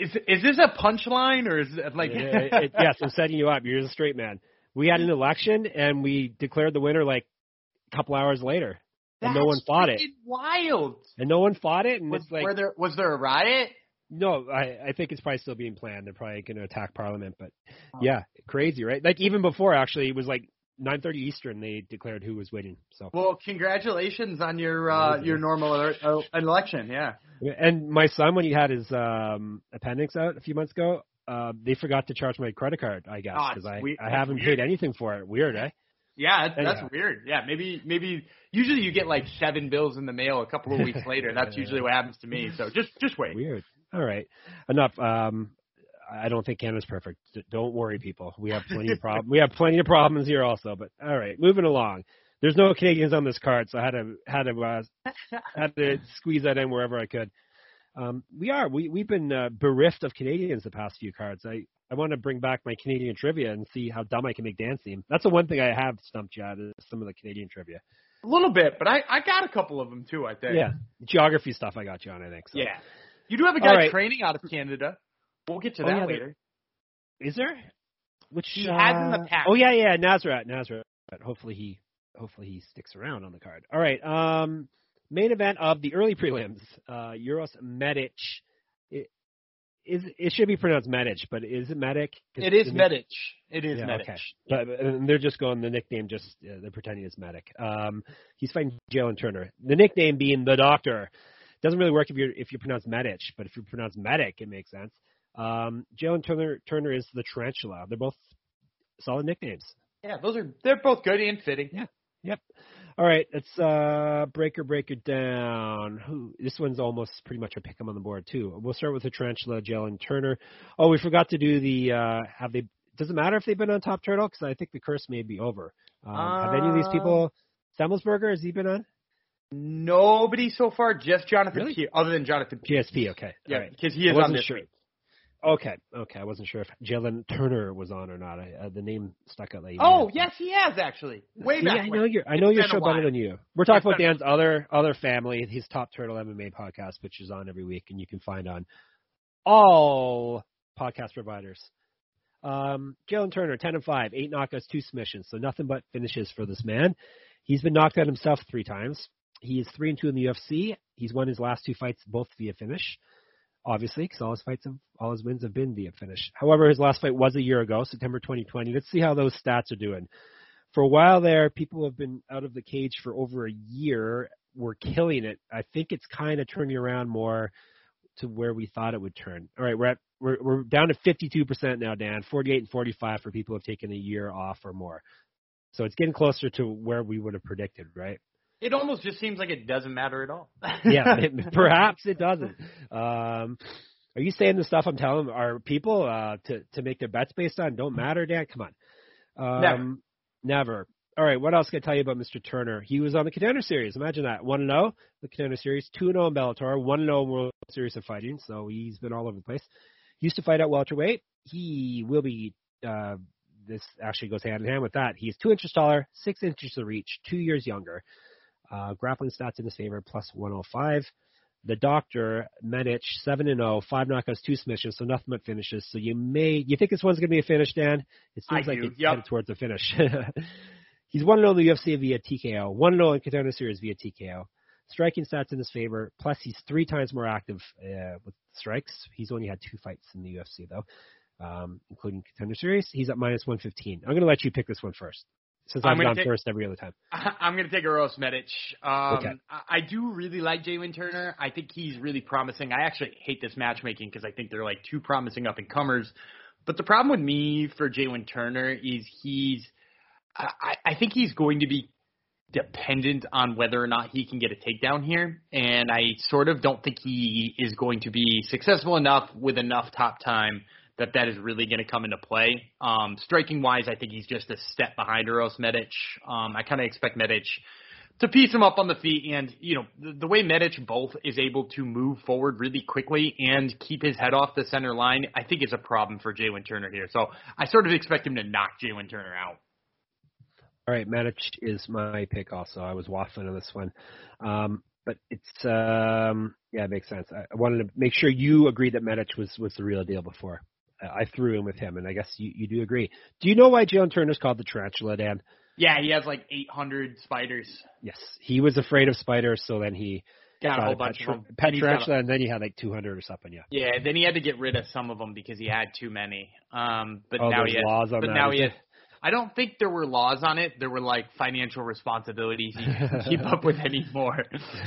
Is is this a punchline or is it like? it, it, <laughs> yes, I'm setting you up. You're the straight man. We had an election and we declared the winner like a couple hours later, and That's no one fought it. Wild. And no one fought it, and Was, it's like were there was there a riot? no, I I think it's probably still being planned. They're probably going to attack Parliament, but yeah, crazy, right? Like even before, actually, it was like 9:30 Eastern. They declared who was winning. So, Well, congratulations on your uh, your normal uh, election. Yeah. and my son, when he had his um appendix out a few months ago, uh, they forgot to charge my credit card. I guess Oh, because it's I weird. I haven't weird. paid anything for it. Weird, eh? Yeah, that's, that's weird. Yeah, maybe maybe usually you get like seven bills in the mail a couple of weeks later. That's usually what happens to me. So just just wait. <laughs> Weird. All right, enough. Um, I don't think Canada's perfect. Don't worry, people. We have plenty of <laughs> problems. We have plenty of problems here also. But all right, moving along. There's no Canadians on this card, so I had to had to uh, had to <laughs> squeeze that in wherever I could. Um, we are we we've been uh, bereft of Canadians the past few cards. I I want to bring back my Canadian trivia and see how dumb I can make Dan seem. That's the one thing I have stumped you at is some of the Canadian trivia. A little bit, but I I got a couple of them too. I think. Yeah, geography stuff I got you on. I think. So. Yeah. You do have a guy right. training out of Canada. We'll get to Oh, that yeah, later. Is there? Which He has in the uh, past. Oh yeah, yeah, Nasrat, Nasrat. Hopefully he, hopefully he sticks around on the card. All right. Um, main event of the early prelims. Uh, Uros Medic. It, is it should be pronounced Medic, but is it Medic? It is Medic. It is Yeah, Medic. okay. But and they're just going the nickname. Just uh, they're pretending it's Medic. Um, he's fighting Jalen Turner. The nickname being the Doctor. Doesn't really work if you if you pronounce Medic, but if you pronounce Medic, it makes sense. Um, Jalen Turner Turner is the Tarantula. They're both solid nicknames. Yeah, those are they're both good and fitting. Yeah. Yep. All right, let's uh break or break it down. Who this one's almost pretty much a pick 'em on the board too. We'll start with the tarantula, Jalen Turner. Oh, we forgot to do the uh have they does it matter if they've been on top turtle? Because I think the curse may be over. Um, have any of these Uh, people Semelsberger, has he been on? Nobody so far, just Jonathan Really? Kew, other than Jonathan. Kew. GSP, okay. Yeah, All right. because he is on this sure. week. Okay, okay. I wasn't sure if Jalen Turner was on or not. I, uh, the name stuck out like Oh yes, he has actually. Way See, back. I know your I know your show better than you. We're talking It's about Dan's other other family, his Top Turtle MMA podcast, which is on every week, and you can find on all podcast providers. Um, Jalen Turner, ten and five, eight knockouts, two submissions, so nothing but finishes for this man. He's been knocked out himself three times. He is three and two in the UFC. He's won his last two fights both via finish, obviously, because all his fights have, all his wins have been via finish. However, his last fight was a year ago, September 2020. Let's see how those stats are doing for a while there, people have been out of the cage for over a year. We're killing it. I think it's kind of turning around more to where we thought it would turn. All right, we're at we're we're down to 52% now, Dan. 48 and 45 for people who have taken a year off or more. So it's getting closer to where we would have predicted, right? It almost just seems like it doesn't matter at all. <laughs> yeah, it- <laughs> perhaps it doesn't. Um, are you saying the stuff I'm telling are people uh, to to make their bets based on don't matter, Dan? Come on. Um, never. All right, what else can I tell you about Mr. Turner? He was on the Contender Series. Imagine that. 1 0, the Contender Series. 2 0 in Bellator. 1 0 World Series of Fighting. So he's been all over the place. He used to fight at welterweight. He will be. Uh, this actually goes hand in hand with that. He's two inches taller, six inches of reach, two years younger. Uh, grappling stats in his favor, plus 105. The doctor, Medic, 7 and 0, 5 knockouts, 2 submissions, so nothing but finishes. So you may, you think this one's going to be a finish, Dan? It seems I like do, it's yep. headed towards a finish. <laughs> He's 1 0 in the UFC via TKO, 1 0 in Contender Series via TKO. Striking stats in his favor, plus he's three times more active uh, with strikes. He's only had two fights in the UFC, though, um, including Contender Series. He's at minus 115. I'm going to let you pick this one first, since I'm I've gone take- first every other time. I- <laughs> I'm going to take a Uros Medic. Um, Okay. I, I do really like Jalen Turner. I think he's really promising. I actually hate this matchmaking because I think they're like two promising up and comers. But the problem with me for Jalen Turner is he's, I I think he's going to be dependent on whether or not he can get a takedown here. And I sort of don't think he is going to be successful enough with enough top time that that is really going to come into play. Um, striking wise, I think he's just a step behind Uros Medic. Um, I kind of expect Medic to piece him up on the feet and, you know, the, the way Medic both is able to move forward really quickly and keep his head off the center line, I think is a problem for Jalen Turner here. So I sort of expect him to knock Jalen Turner out. All right, Medic is my pick also. I was waffling on this one. Um, but it's um yeah, it makes sense. I, wanted to make sure you agreed that Medich was was the real deal before. I threw in with him, and I guess you, you do agree. Do you know why Jalen Turner's called the tarantula, Dan? Yeah, he has like 800 spiders. Yes, he was afraid of spiders, so then he got a whole bunch pet, of them. Pet tarantula, and then he had like 200 or something. Yeah. Yeah, then he had to get rid of some of them because he had too many. Um, but oh, now he has, laws on but that, now he has. I don't think there were laws on it. There were like financial responsibilities he couldn't <laughs> keep up with anymore.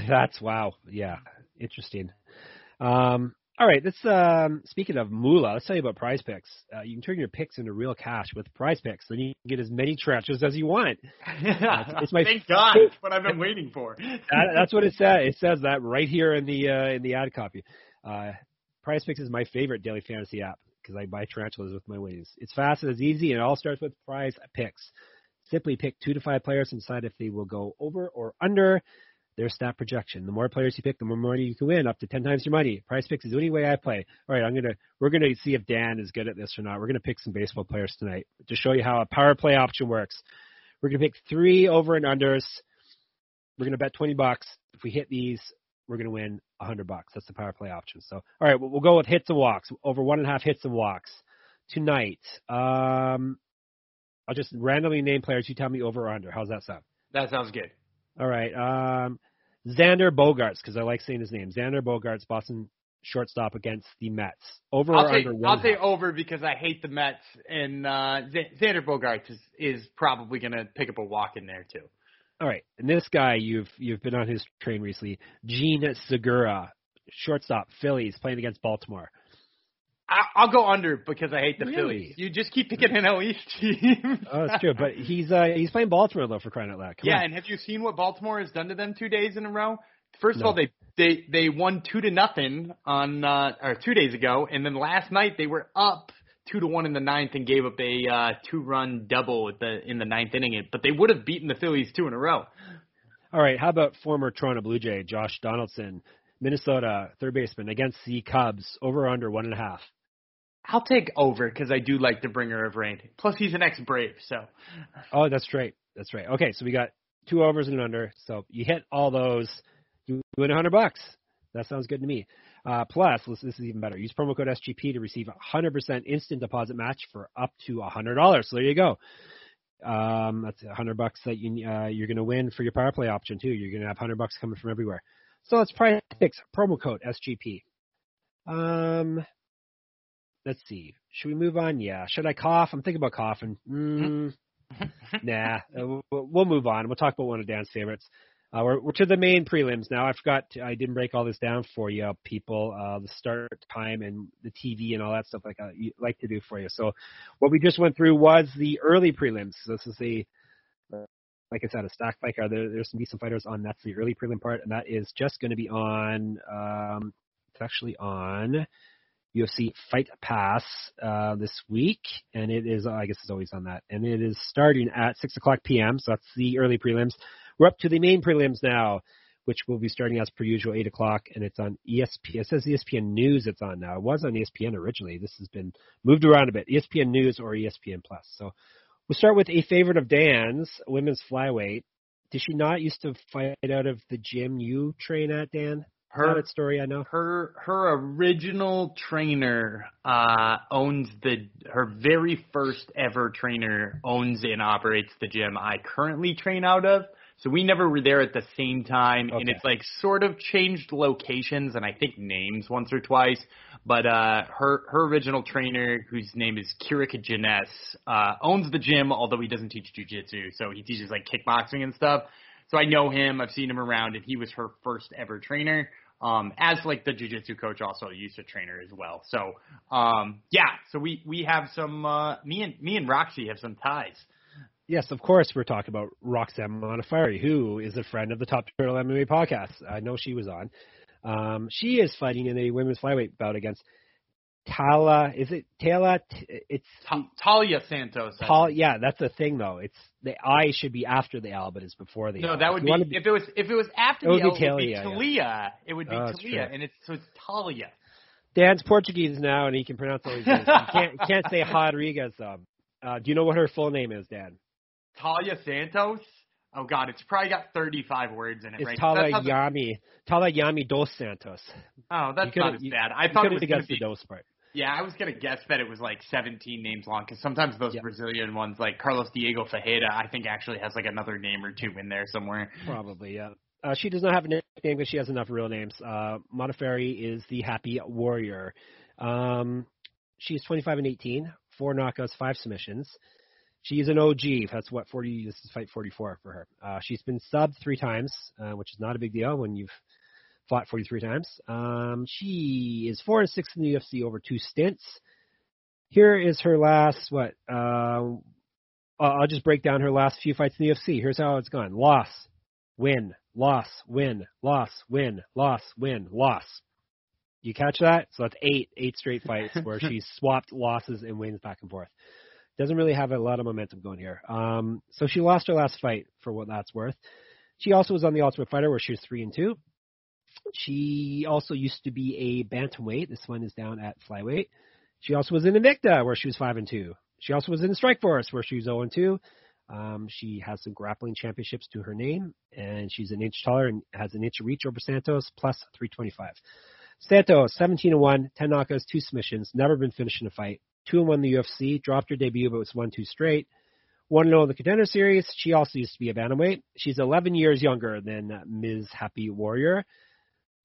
That's wow. Yeah, interesting. Um, all right, let's um, speaking of moolah, let's tell you about Prize Picks. Uh, you can turn your picks into real cash with Prize Picks. Then you can get as many trenches as you want. <laughs> it's my thank <laughs> God. That's what I've been waiting for. <laughs> that, that's what it says. It says that right here in the uh, in the ad copy. Uh, Prize Picks is my favorite daily fantasy app because I buy tarantulas with my winnings. It's fast and it's easy, and it all starts with Prize Picks. Simply pick two to five players and decide if they will go over or under their stat projection. The more players you pick, the more money you can win, up to ten times your money. Prize Picks is the only way I play. All right, I'm gonna we're gonna see if Dan is good at this or not. We're gonna pick some baseball players tonight to show you how a power play option works. We're gonna pick three over and unders. We're gonna bet twenty bucks. If we hit these, we're gonna win a hundred bucks. That's the power play option. So all right, we'll go with hits and walks. Over one and a half hits and walks tonight. Um, I'll just randomly name players. You tell me over or under. How's that sound? That sounds good. All right. Um, Xander Bogaerts, because I like saying his name. Xander Bogaerts, Boston shortstop against the Mets. Over I'll or say, under one I'll say over because I hate the Mets, and uh, Xander Bogaerts is, is probably going to pick up a walk in there too. All right. And this guy, you've you've been on his train recently. Jean Segura, shortstop, Phillies, playing against Baltimore. I, I'll go under because I hate the Really? Phillies. You just keep picking NL East teams. <laughs> Oh, that's true. But he's uh he's playing Baltimore though for crying out loud. Come yeah, on. and have you seen what Baltimore has done to them two days in a row? First No. of all, they they they won two to nothing on uh, or two days ago, and then last night they were up two to one in the ninth and gave up a uh, two run double at the in the ninth inning. But they would have beaten the Phillies two in a row. All right. How about former Toronto Blue Jay Josh Donaldson, Minnesota third baseman against the Cubs, over or under one and a half. I'll take over because I do like the bringer of rain. Plus, he's an ex Brave, so Oh, that's right. That's right. Okay, so we got two overs and an under. So you hit all those, you win a hundred bucks. That sounds good to me. Uh, plus, this, this is even better. Use promo code SGP to receive a hundred percent instant deposit match for up to a hundred dollars. So there you go. Um, that's a hundred bucks that you uh, you're going to win for your power play option too. You're going to have hundred bucks coming from everywhere. So let's Prize Picks promo code SGP. Um, let's see. Should we move on? Yeah. Should I cough? I'm thinking about coughing. Mm, <laughs> nah, uh, we'll, we'll move on. We'll talk about one of Dan's favorites. Uh, we're, we're to the main prelims now. I forgot to, I didn't break all this down for you, people. Uh, the start time and the TV and all that stuff like I like to do for you. So, what we just went through was the early prelims. So this is a uh, like I said, a stack fight card. There, there's some decent fighters on. That's the early prelim part, and that is just going to be on. Um, it's actually on UFC Fight Pass uh, this week, and it is I guess it's always on that, and it is starting at six o'clock p.m. So that's the early prelims. We're up to the main prelims now, which will be starting as per usual eight o'clock, and it's on ESPN. It says ESPN News. It's on now. It was on ESPN originally. This has been moved around a bit. ESPN News or ESPN Plus. So we'll start with a favorite of Dan's, women's flyweight. Did she not used to fight out of the gym you train at, Dan? Her story I know. her her original trainer uh owns the her very first ever trainer owns and operates the gym I currently train out of. So we never were there at the same time and it's like sort of changed locations and I think names once or twice. But uh her her original trainer whose name is Kirika Jeunesse, uh owns the gym although he doesn't teach jujitsu, so he teaches like kickboxing and stuff. So I know him, I've seen him around and he was her first ever trainer um, as like the jujitsu coach, also used to trainer as well. So, um, yeah, so we, we have some, uh, me and, me and Roxy have some ties. Yes, of course, we're talking about Roxanne Modafferi, who is a friend of the Top Turtle MMA podcast. I know she was on. Um, she is fighting in a women's flyweight bout against Tala. Is it Tala? It's Ta- Talia Santos. Tal. Yeah, that's the thing though. It's the I should be after the L, but it's before the No, L. that would you be, if it was, if it was after It the be L, it would be Talia, yeah. It would be Oh, Talia, and it's, so it's Talia. Dan's Portuguese now, and he can pronounce all these names. He can't can't say Rodriguez. Um, uh, do you know what her full name is, Dan? Talia Santos? Oh God, it's probably got 35 words in it, It's right? That's how the- Talayami. Talayami dos Santos. oh, that's not as bad. I thought it was be. the dos part. Yeah, I was gonna guess that it was like 17 names long because sometimes those Yeah. Brazilian ones, like Carlos Diego Ferreira, I think actually has like another name or two in there somewhere. Probably, yeah. Uh, she does not have a nickname, but she has enough real names. Uh, Modafferi is the Happy Warrior. Um, she's 25 and 18, four knockouts, five submissions. She's an OG. That's what 40. This is fight 44 for her. Uh, she's been subbed three times, uh, which is not a big deal when you've fought 43 times. Um, she is four and six in the UFC over two stints. Here is her last what? Uh, I'll just break down her last few fights in the UFC. Here's how it's gone: loss, win, loss, win, loss, win, loss, win, loss. You catch that? So that's eight, eight straight <laughs> fights where she's swapped losses and wins back and forth. Doesn't really have a lot of momentum going here. Um, so she lost her last fight for what that's worth. She also was on the Ultimate Fighter where she was three and two. She also used to be a bantamweight. This one is down at flyweight. She also was in Invicta where she was five and two. She also was in Strikeforce where she was zero and two. Um, she has some grappling championships to her name, and she's an inch taller and has an inch of reach over Santos, plus 325. Santos, 17 and 1, 10 knockouts, 2 submissions, never been finished in a fight. 2 and 1 in the UFC, dropped her debut, but was 1 2 straight. 1 0 in the contender series. She also used to be a bantamweight. She's 11 years younger than Ms. Happy Warrior.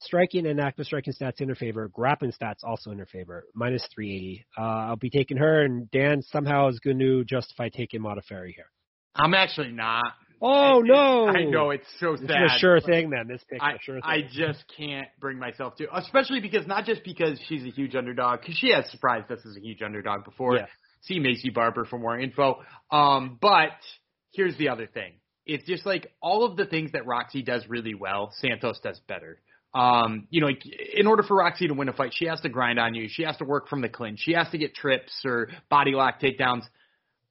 Striking and active striking stats in her favor. Grappling stats also in her favor. Minus 380. Uh, I'll be taking her, and Dan somehow is going to justify taking Modafferi here. I'm actually not. Oh, It- no! I know it's so sad. is a sure thing, then. This pick's I, a sure thing. I just can't bring myself to, especially because not just because she's a huge underdog, because she has surprised us as a huge underdog before. Yeah. See Maycee Barber for more info. Um, but here's the other thing: it's just like all of the things that Roxy does really well, Santos does better. Um, you know, in order for Roxy to win a fight, she has to grind on you. She has to work from the clinch. She has to get trips or body lock takedowns.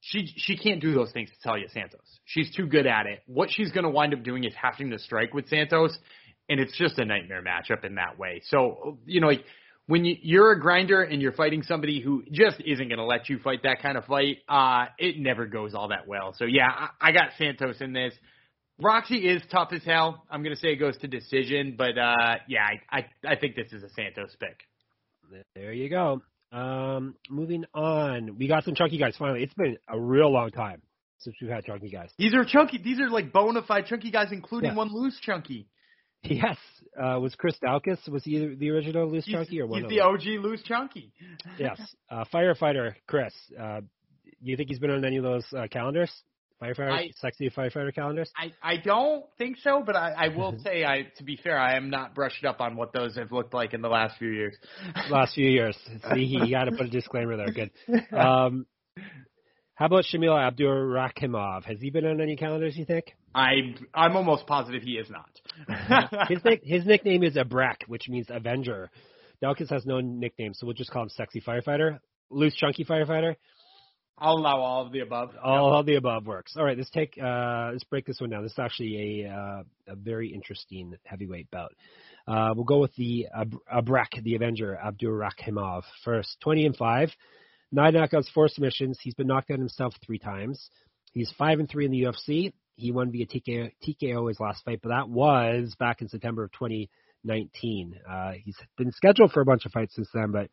She she can't do those things to Talia Santos. She's too good at it. What she's going to wind up doing is having to strike with Santos, and it's just a nightmare matchup in that way. So you know, like when you, you're a grinder and you're fighting somebody who just isn't going to let you fight that kind of fight, uh, it never goes all that well. So yeah, I, I got Santos in this. Roxy is tough as hell. I'm going to say it goes to decision, but uh, yeah, I, I I think this is a Santos pick. There you go. Um, moving on, we got some chunky guys. Finally, it's been a real long time since we've had chunky guys. These are chunky. These are like bona fide chunky guys, including Yeah. one loose chunky. Yes, uh, was Chris Daukaus was he the, original loose He's, chunky or one he's of the them? OG loose chunky. Yes, uh, firefighter Chris. Uh, you think he's been on any of those uh, calendars? Firefighter, I- sexy firefighter calendars. I, I don't think so, but I, I will say, I to be fair, I am not brushed up on what those have looked like in the last few years. <laughs> Last few years. See, he got to put a disclaimer there. Good. Um, how about Shamil Abdurakhimov? Has he been on any calendars? You think? I I'm almost positive he is not. <laughs> his nick, his nickname is Abrek, which means Avenger. Daukaus has no nickname, so we'll just call him Sexy Firefighter, Loose Chunky Firefighter. I'll allow all of the above. All, all the above works. All right, let's take uh, let's break this one down. This is actually a uh, a very interesting heavyweight bout. Uh, we'll go with the Ab- Abrek, the Avenger, Abdul Abdurakhimov first. Twenty and five, nine knockouts, four submissions. He's been knocked out himself three times. He's five and three in the UFC. He won via TKO, TKO his last fight, but that was back in September of 2019. Uh, he's been scheduled for a bunch of fights since then, but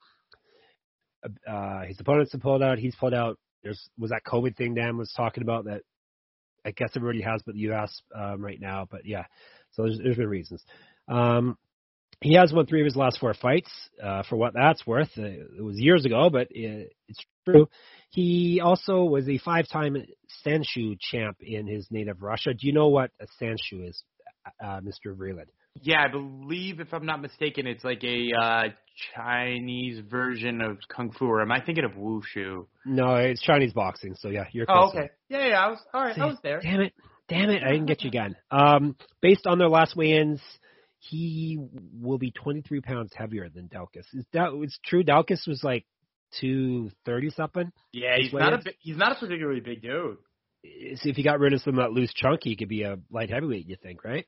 uh, his opponents have pulled out. He's pulled out. There's was that COVID thing Dan was talking about that. I guess everybody has, but the U.S. Um, right now. But yeah, so there's, there's been reasons. Um, he has won three of his last four fights. Uh, for what that's worth, uh, it was years ago, but it, it's true. He also was a five-time Sanshou champ in his native Russia. Do you know what a Sanshou is, uh, Mr. Vreeland? Yeah, I believe if I'm not mistaken, it's like a uh, Chinese version of kung fu. Or am I thinking of wushu? No, it's Chinese boxing. So yeah, you're Oh, close. okay. Yeah, yeah. I was all right. I was there. Damn it. Damn it. I didn't get you again. Um, based on their last weigh-ins, he will be 23 pounds heavier than Daukaus. Is that it's true? Daukaus was like 230 something. Yeah, he's not a he's not a particularly big dude. So if he got rid of some of that loose chunk, he could be a light heavyweight. You think, right?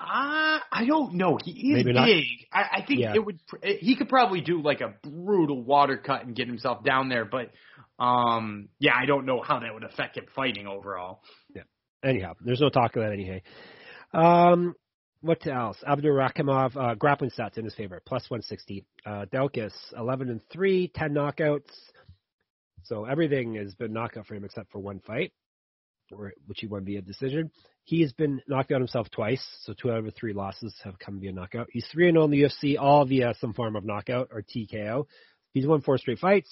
Uh, I don't know. He is Maybe big. I, I think Yeah. it would. pr- He could probably do like a brutal water cut and get himself down there, but um, yeah, I don't know how that would affect him fighting overall. Yeah. Anyhow, there's no talk of that anyway. Um, what else? Abdurakhimov, uh, grappling stats in his favor, plus 160. Uh, Daukaus, 11 and 3, 10 knockouts. So everything has been knockout for him except for one fight, which he won via decision. He has been knocked out himself twice, so two out of three losses have come via knockout. He's 3 and 0 in the UFC, all via some form of knockout or TKO. He's won four straight fights,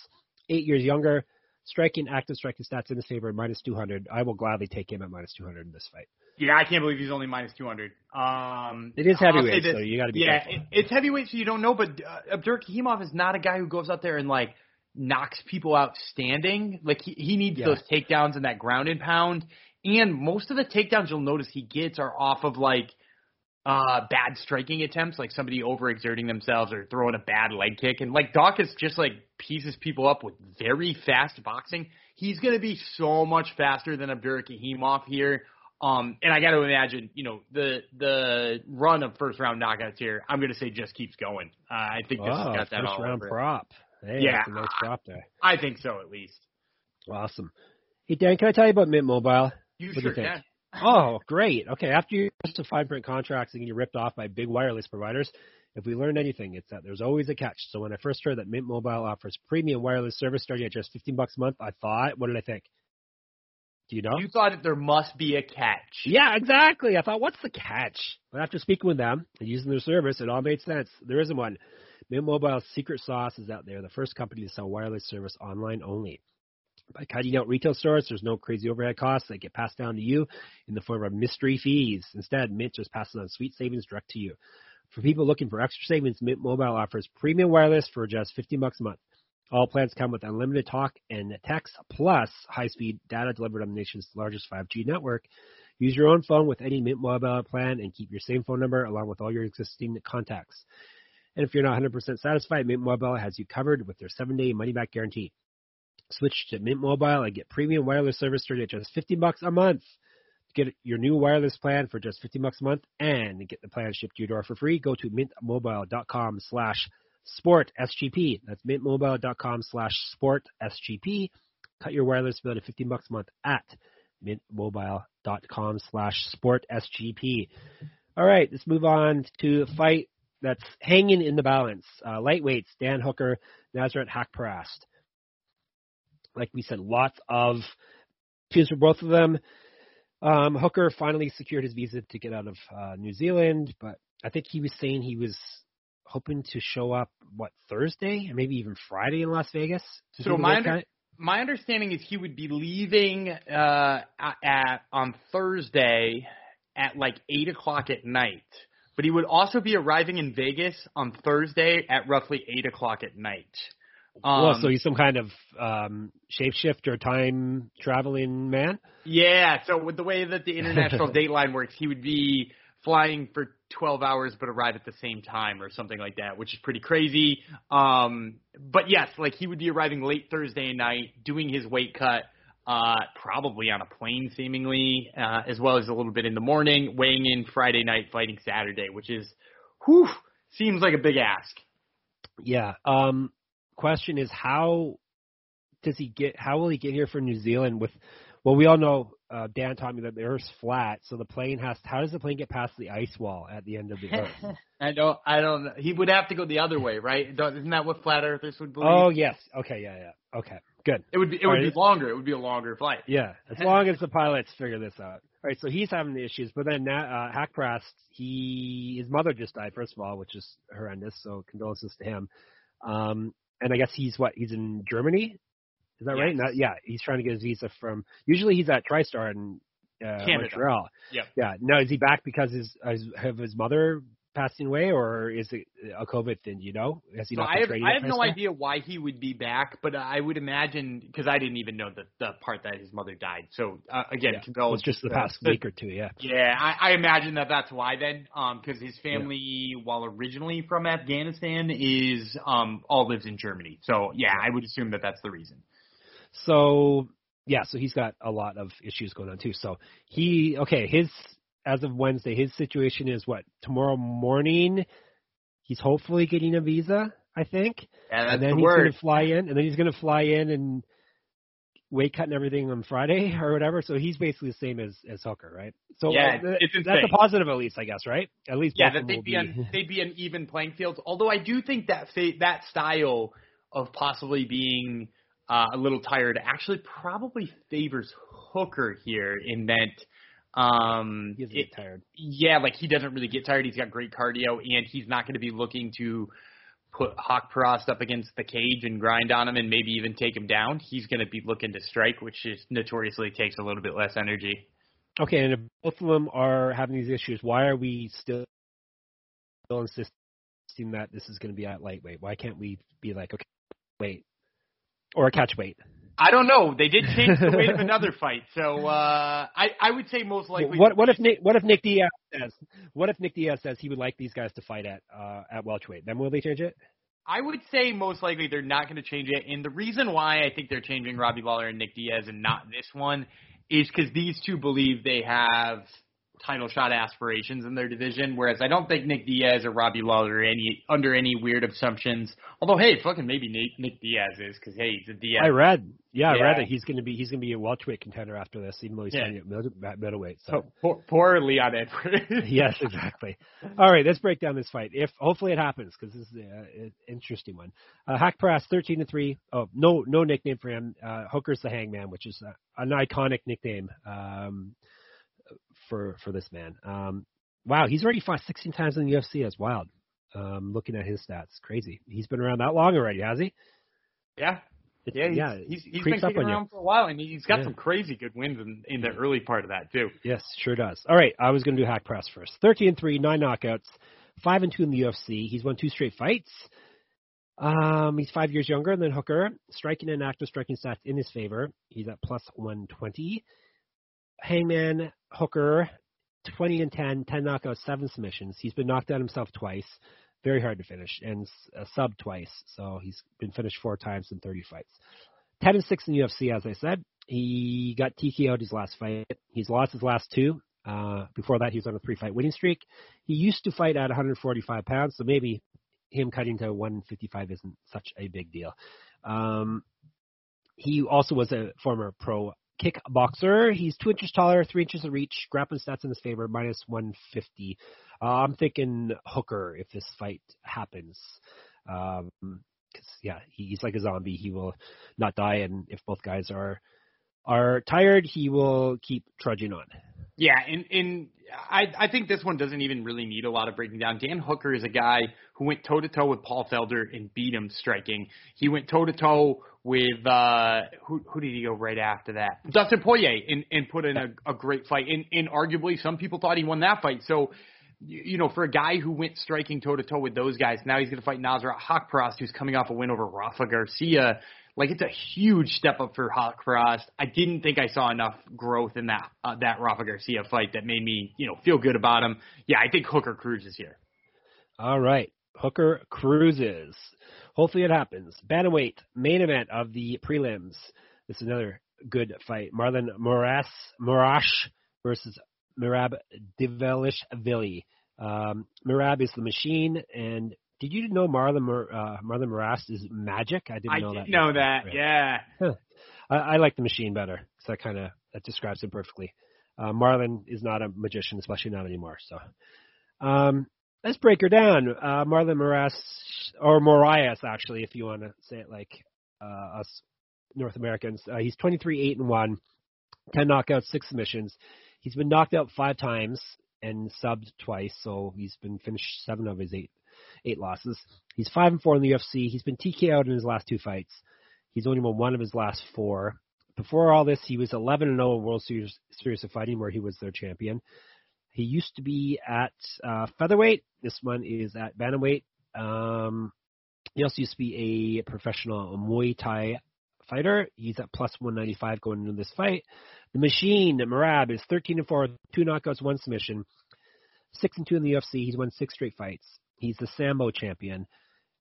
eight years younger. Striking, active striking stats in his favor, minus 200. I will gladly take him at minus 200 in this fight. Yeah, I can't believe he's only minus 200. Um, it is heavyweight, so you got to be Yeah, careful. it's heavyweight, so you don't know. But uh, Abdurakhimov is not a guy who goes out there and like knocks people out standing. Like he, he needs Yeah. those takedowns and that ground and pound. And most of the takedowns you'll notice he gets are off of like uh bad striking attempts, like somebody overexerting themselves or throwing a bad leg kick. And like Daukaus just like pieces people up with very fast boxing. He's gonna be so much faster than Abdurakhimov here. Um, and I got to imagine, you know, the the run of first round knockouts here. I'm going to say just keeps going. Uh, I think this Wow, has got that first all round over it. Hey, Yeah. that's a nice prop there. I think so, at least. Awesome. Hey Dan, can I tell you about Mint Mobile? You What sure you can. Oh, great. Okay, after you to fine print contracts and get ripped off by big wireless providers, if we learned anything, it's that there's always a catch. So when I first heard that Mint Mobile offers premium wireless service starting at just 15 bucks a month, I thought, what did I think? Do you know? You thought that there must be a catch. Yeah, exactly. I thought, what's the catch? But after speaking with them and using their service, it all made sense. There isn't one. Mint Mobile's secret sauce is that they're the first company to sell wireless service online only. By cutting out retail stores, there's no crazy overhead costs that get passed down to you in the form of mystery fees. Instead, Mint just passes on sweet savings direct to you. For people looking for extra savings, Mint Mobile offers premium wireless for just 15 bucks a month. All plans come with unlimited talk and text plus high-speed data delivered on the nation's largest 5G network. Use your own phone with any Mint Mobile plan and keep your same phone number along with all your existing contacts. And if you're not 100% satisfied, Mint Mobile has you covered with their 7-day money-back guarantee. Switch to Mint Mobile and get premium wireless service starting at just 50 bucks a month. Get your new wireless plan for just 50 bucks a month and get the plan shipped to your door for free. Go to mintmobile.com slash sport SGP. That's mintmobile.com slash sport SGP. Cut your wireless bill to 15 bucks a month at mintmobile.com slash sport SGP. All right, let's move on to a fight that's hanging in the balance. Uh, lightweights, Dan Hooker, Nasrat Haqparast. Like we said, lots of teams for both of them. Um, Hooker finally secured his visa to get out of uh, New Zealand, but I think he was saying he was hoping to show up what Thursday or maybe even Friday in Las Vegas. to So my under-. My understanding is he would be leaving uh, at on Thursday at like eight o'clock at night, but he would also be arriving in Vegas on Thursday at roughly eight o'clock at night. Um, well, so he's some kind of um, shapeshifter, time traveling man. Yeah, so with the way that the <laughs> international dateline works, he would be flying for 12 hours but arrive at the same time or something like that, which is pretty crazy. Um, but yes, like he would be arriving late Thursday night, doing his weight cut, uh, probably on a plane seemingly, uh, as well as a little bit in the morning, weighing in Friday night, fighting Saturday, which is, whew, seems like a big ask. Yeah. Um, question is how does he get? How will he get here from New Zealand with? Well, we all know uh, Dan taught me that the Earth's flat, so the plane has. How does the plane get past the ice wall at the end of the Earth? <laughs> I don't, I don't know. He would have to go the other way, right? Isn't that what flat earthers would believe? oh yes. Okay. Yeah. Yeah. Okay. Good. It would be, it All would right. be longer. It would be a longer flight. Yeah, as long as the pilots figure this out. All right, so he's having the issues, but then uh, Haqparast, he his mother just died first of all, which is horrendous. So condolences to him. Um, and I guess he's what he's in Germany, is that right? Not, yeah, he's trying to get his visa from. Usually he's at TriStar in uh, Montreal. Yep. Yeah. Now is he back because his, his of his mother passing away, or is it a COVID thing? You know, has he So not I have, I have no idea why he would be back, but I would imagine because I didn't even know the the part that his mother died. So uh, again, Yeah. It was just the past to- week or two. Yeah. Yeah, I, I imagine that that's why then, um, because his family, while originally from Afghanistan, is um all lives in Germany. So yeah, I would assume that that's the reason. So yeah, so he's got a lot of issues going on too. So he okay, his as of Wednesday, his situation is what tomorrow morning. He's hopefully getting a visa, I think, Yeah, that's and then the he's word. going to fly in, and then he's going to fly in and weight cut and everything on Friday <laughs> or whatever. So he's basically the same as as Hooker, right? So Yeah, uh, it's that's a positive at least, I guess, right? At least Yeah, that they'd be, be. an, they'd be an even playing field. Although I do think that fa- that style of possibly being uh, a little tired actually probably favors Hooker here in that. Um, he doesn't it- get tired. yeah, like he doesn't really get tired. He's got great cardio, and he's not going to be looking to put Haqparast up against the cage and grind on him, and maybe even take him down. He's going to be looking to strike, which is notoriously takes a little bit less energy. Okay, and if both of them are having these issues, why are we still still insisting that this is going to be at lightweight? Why can't we be like, okay, wait, or a catch weight? I don't know. They did change the weight of another fight, so uh, I I would say most likely. What what if Nick what if Nick Diaz says what if Nick Diaz says he would like these guys to fight at uh, at welterweight? Then will they change it? I would say most likely they're not going to change it, and the reason why I think they're changing Robbie Lawler and Nick Diaz and not this one is because these two believe they have title shot aspirations in their division, whereas I don't think Nick Diaz or Robbie Lawler are any under any weird assumptions. Although, hey, fucking maybe Nick, Nick Diaz is because hey, he's a Diaz. I read, yeah, I read that he's going to be he's going to be a welterweight contender after this, even though he's Yeah. fighting at middle, at middleweight. So. So poor, poor Leon Edwards. <laughs> yes, exactly. All right, let's break down this fight. If hopefully it happens because this is uh, an interesting one. Uh, Haqparast thirteen to three. Oh, no, no nickname for him. Uh, Hooker's the Hangman, which is uh, an iconic nickname um, for for this man. Um, wow, he's already fought sixteen times in the UFC. That's wild. Um, looking at his stats, crazy. He's been around that long already, has he? yeah, It- yeah, he's, yeah. he's, he's been kicking on you. around for a while, and he's got Yeah. some crazy good wins in, in the early part of that too. Yes, sure does. All right, I was going to do Haqparast first. Thirteen and three, nine knockouts, five and two in the UFC. He's won two straight fights. Um, he's five years younger than Hooker. Striking and active striking stats in his favor. He's at plus one twenty. Hangman Hooker, twenty and 10, 10 knockouts, seven submissions. He's been knocked out himself twice. Very hard to finish, and uh, sub twice. So he's been finished four times in thirty fights. Ten and six in the UFC, as I said. He got TKO'd his last fight. He's lost his last two. Uh, before that, he was on a three-fight winning streak. He used to fight at 145 pounds, so maybe him cutting to 155 isn't such a big deal. Um, he also was a former pro kickboxer. He's two inches taller, three inches of reach. Grappling stats in his favor, minus 150. Uh, I'm thinking Hooker if this fight happens. Um 'cause yeah, he, he's like a zombie. He will not die, and if both guys are are tired, he will keep trudging on. Yeah, and and I I think this one doesn't even really need a lot of breaking down. Dan Hooker is a guy who went toe to toe with Paul Felder and beat him striking. He went toe to toe with uh who who did he go right after that? Dustin Poirier and and put in a, a great fight. And and arguably some people thought he won that fight. So you you know, for a guy who went striking toe to toe with those guys, now he's going to fight Nasrat Haqparast, who's coming off a win over Rafa Garcia. Like it's a huge step up for Haqparast. I didn't think I saw enough growth in that uh, that Rafa Garcia fight that made me, you know, feel good about him. Yeah, I think Hooker cruises here. All right. Hooker cruises. Hopefully it happens. Bantamweight, main event of the prelims. This is another good fight. Marlon Moras Morash versus Merab Dvalishvili. Um, Mirab is the machine, and did you know Marlon Mor- uh, Marlon Moras is magic? I didn't I know didn't that. know that. Right. Yeah. I, I like the machine better because that kind of that describes him perfectly. Uh, Marlon is not a magician, especially not anymore. So, um, let's break her down. Uh, Marlon Moraes or Morias, actually, if you want to say it like uh, us North Americans. Uh, he's 23 eight and one, 10 knockouts, six submissions. He's been knocked out five times and subbed twice, so he's been finished seven of his eight eight losses. He's five and four in the UFC. He's been TKO'd in his last two fights. He's only won one of his last four. Before all this, he was 11 and 0 in World Series, Series of Fighting, where he was their champion. He used to be at uh, featherweight. This one is at bantamweight. Um, he also used to be a professional Muay Thai fighter. He's at plus 195 going into this fight. The Machine, Merab, is 13 and 4, two knockouts, one submission. Six and two in the UFC. He's won six straight fights. He's the Sambo champion.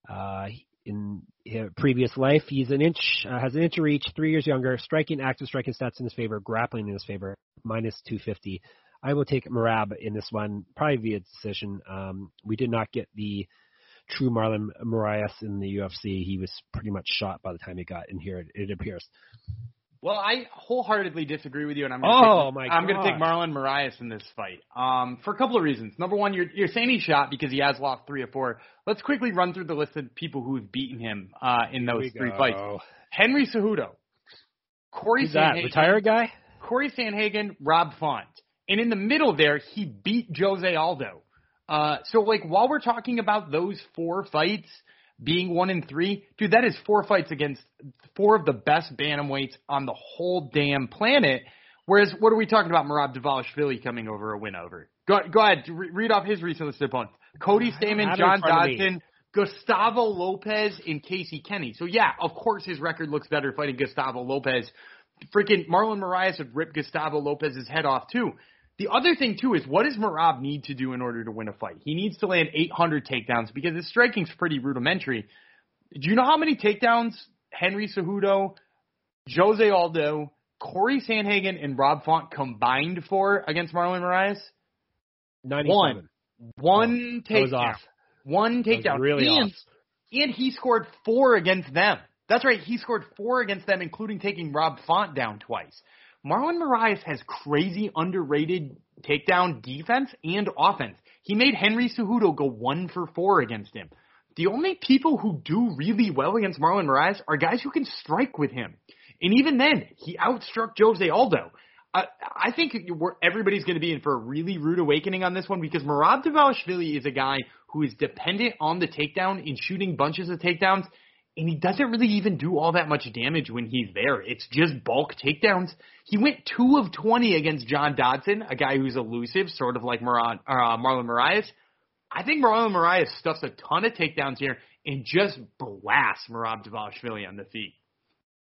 Uh, in his previous life, he's an inch, uh, has an inch of reach, three years younger, striking, active striking stats in his favor, grappling in his favor, minus 250. I will take Merab in this one, probably via decision. Um, we did not get the true Marlon Moraes in the UFC. He was pretty much shot by the time he got in here, it, it appears. Well, I wholeheartedly disagree with you, and I'm gonna oh take, my I'm going to take Marlon Moraes in this fight. Um, for a couple of reasons. Number one, you're you're saying he shot because he has lost three or four. Let's quickly run through the list of people who have beaten him uh, in those three go. fights. Henry Cejudo, Corey Who's that retired guy, Corey Sandhagen, Rob Font, and in the middle there he beat Jose Aldo. Uh, so like while we're talking about those four fights being one in three, dude, that is four fights against four of the best bantamweights on the whole damn planet. Whereas, what are we talking about? Merab Dvalishvili coming over a win over. Go, go ahead, re- read off his recent list of opponents: Cody Stamann, John Dodson, Gustavo Lopez, and Casey Kenny. So yeah, of course his record looks better fighting Gustavo Lopez. Freaking Marlon Moraes would rip Gustavo Lopez's head off too. The other thing too is what does Merab need to do in order to win a fight? He needs to land 800 takedowns because his striking's pretty rudimentary. Do you know how many takedowns Henry Cejudo, Jose Aldo, Corey Sandhagen, and Rob Font combined for against Marlon Moraes? 97. One. One oh, takedown. One takedown. Really and, off. and he scored four against them. That's right. He scored four against them, including taking Rob Font down twice. Marlon Moraes has crazy underrated takedown defense and offense. He made Henry Cejudo go one for four against him. The only people who do really well against Marlon Moraes are guys who can strike with him. And even then, he outstruck Jose Aldo. I, I think everybody's going to be in for a really rude awakening on this one because Merab Dvalishvili is a guy who is dependent on the takedown in shooting bunches of takedowns and he doesn't really even do all that much damage when he's there. It's just bulk takedowns. He went two of twenty against John Dodson, a guy who's elusive, sort of like Maron, uh, Marlon Moraes. I think Marlon Moraes stuffs a ton of takedowns here and just blasts Merab Dvalishvili on the feet.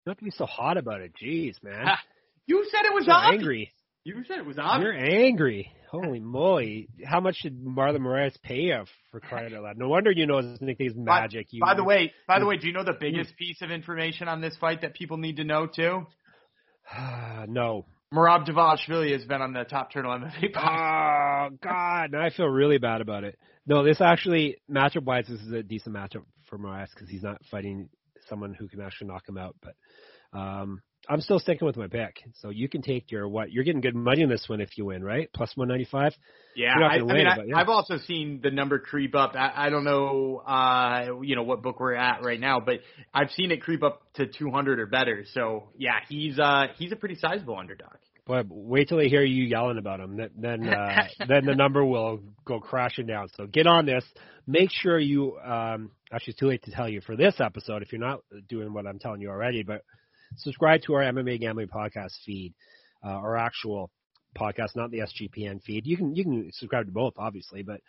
Don't have to be so hot about it. Jeez, man. <laughs> you said it was You're angry. You said it was obvious. You're angry. Holy moly! How much did Marlon Moraes pay you for crying out loud? No wonder you know his nickname's Magic. By, you, by the way, by the way, do you know the biggest piece of information on this fight that people need to know too? <sighs> no. Merab Dvalishvili has been on the Top Turtle MMA <laughs> podcast. Oh God, now I feel really bad about it. No, this actually matchup wise, this is a decent matchup for Moraes because he's not fighting someone who can actually knock him out. But um, I'm still sticking with my pick. So you can take your what? You're getting good money on this one if you win, right? Plus 195. Yeah, I, win, I, mean, but, yeah. I've also seen the number creep up. I, I don't know, uh, you know, what book we're at right now, but I've seen it creep up to 200 or better. So yeah, he's uh, he's a pretty sizable underdog. But wait till they hear you yelling about him. Then then, uh, <laughs> then the number will go crashing down. So get on this. Make sure you. Um, actually, it's too late to tell you for this episode if you're not doing what I'm telling you already. But subscribe to our MMA gambling podcast feed, uh, our actual podcast, not the SGPN feed. You can you can subscribe to both, obviously, but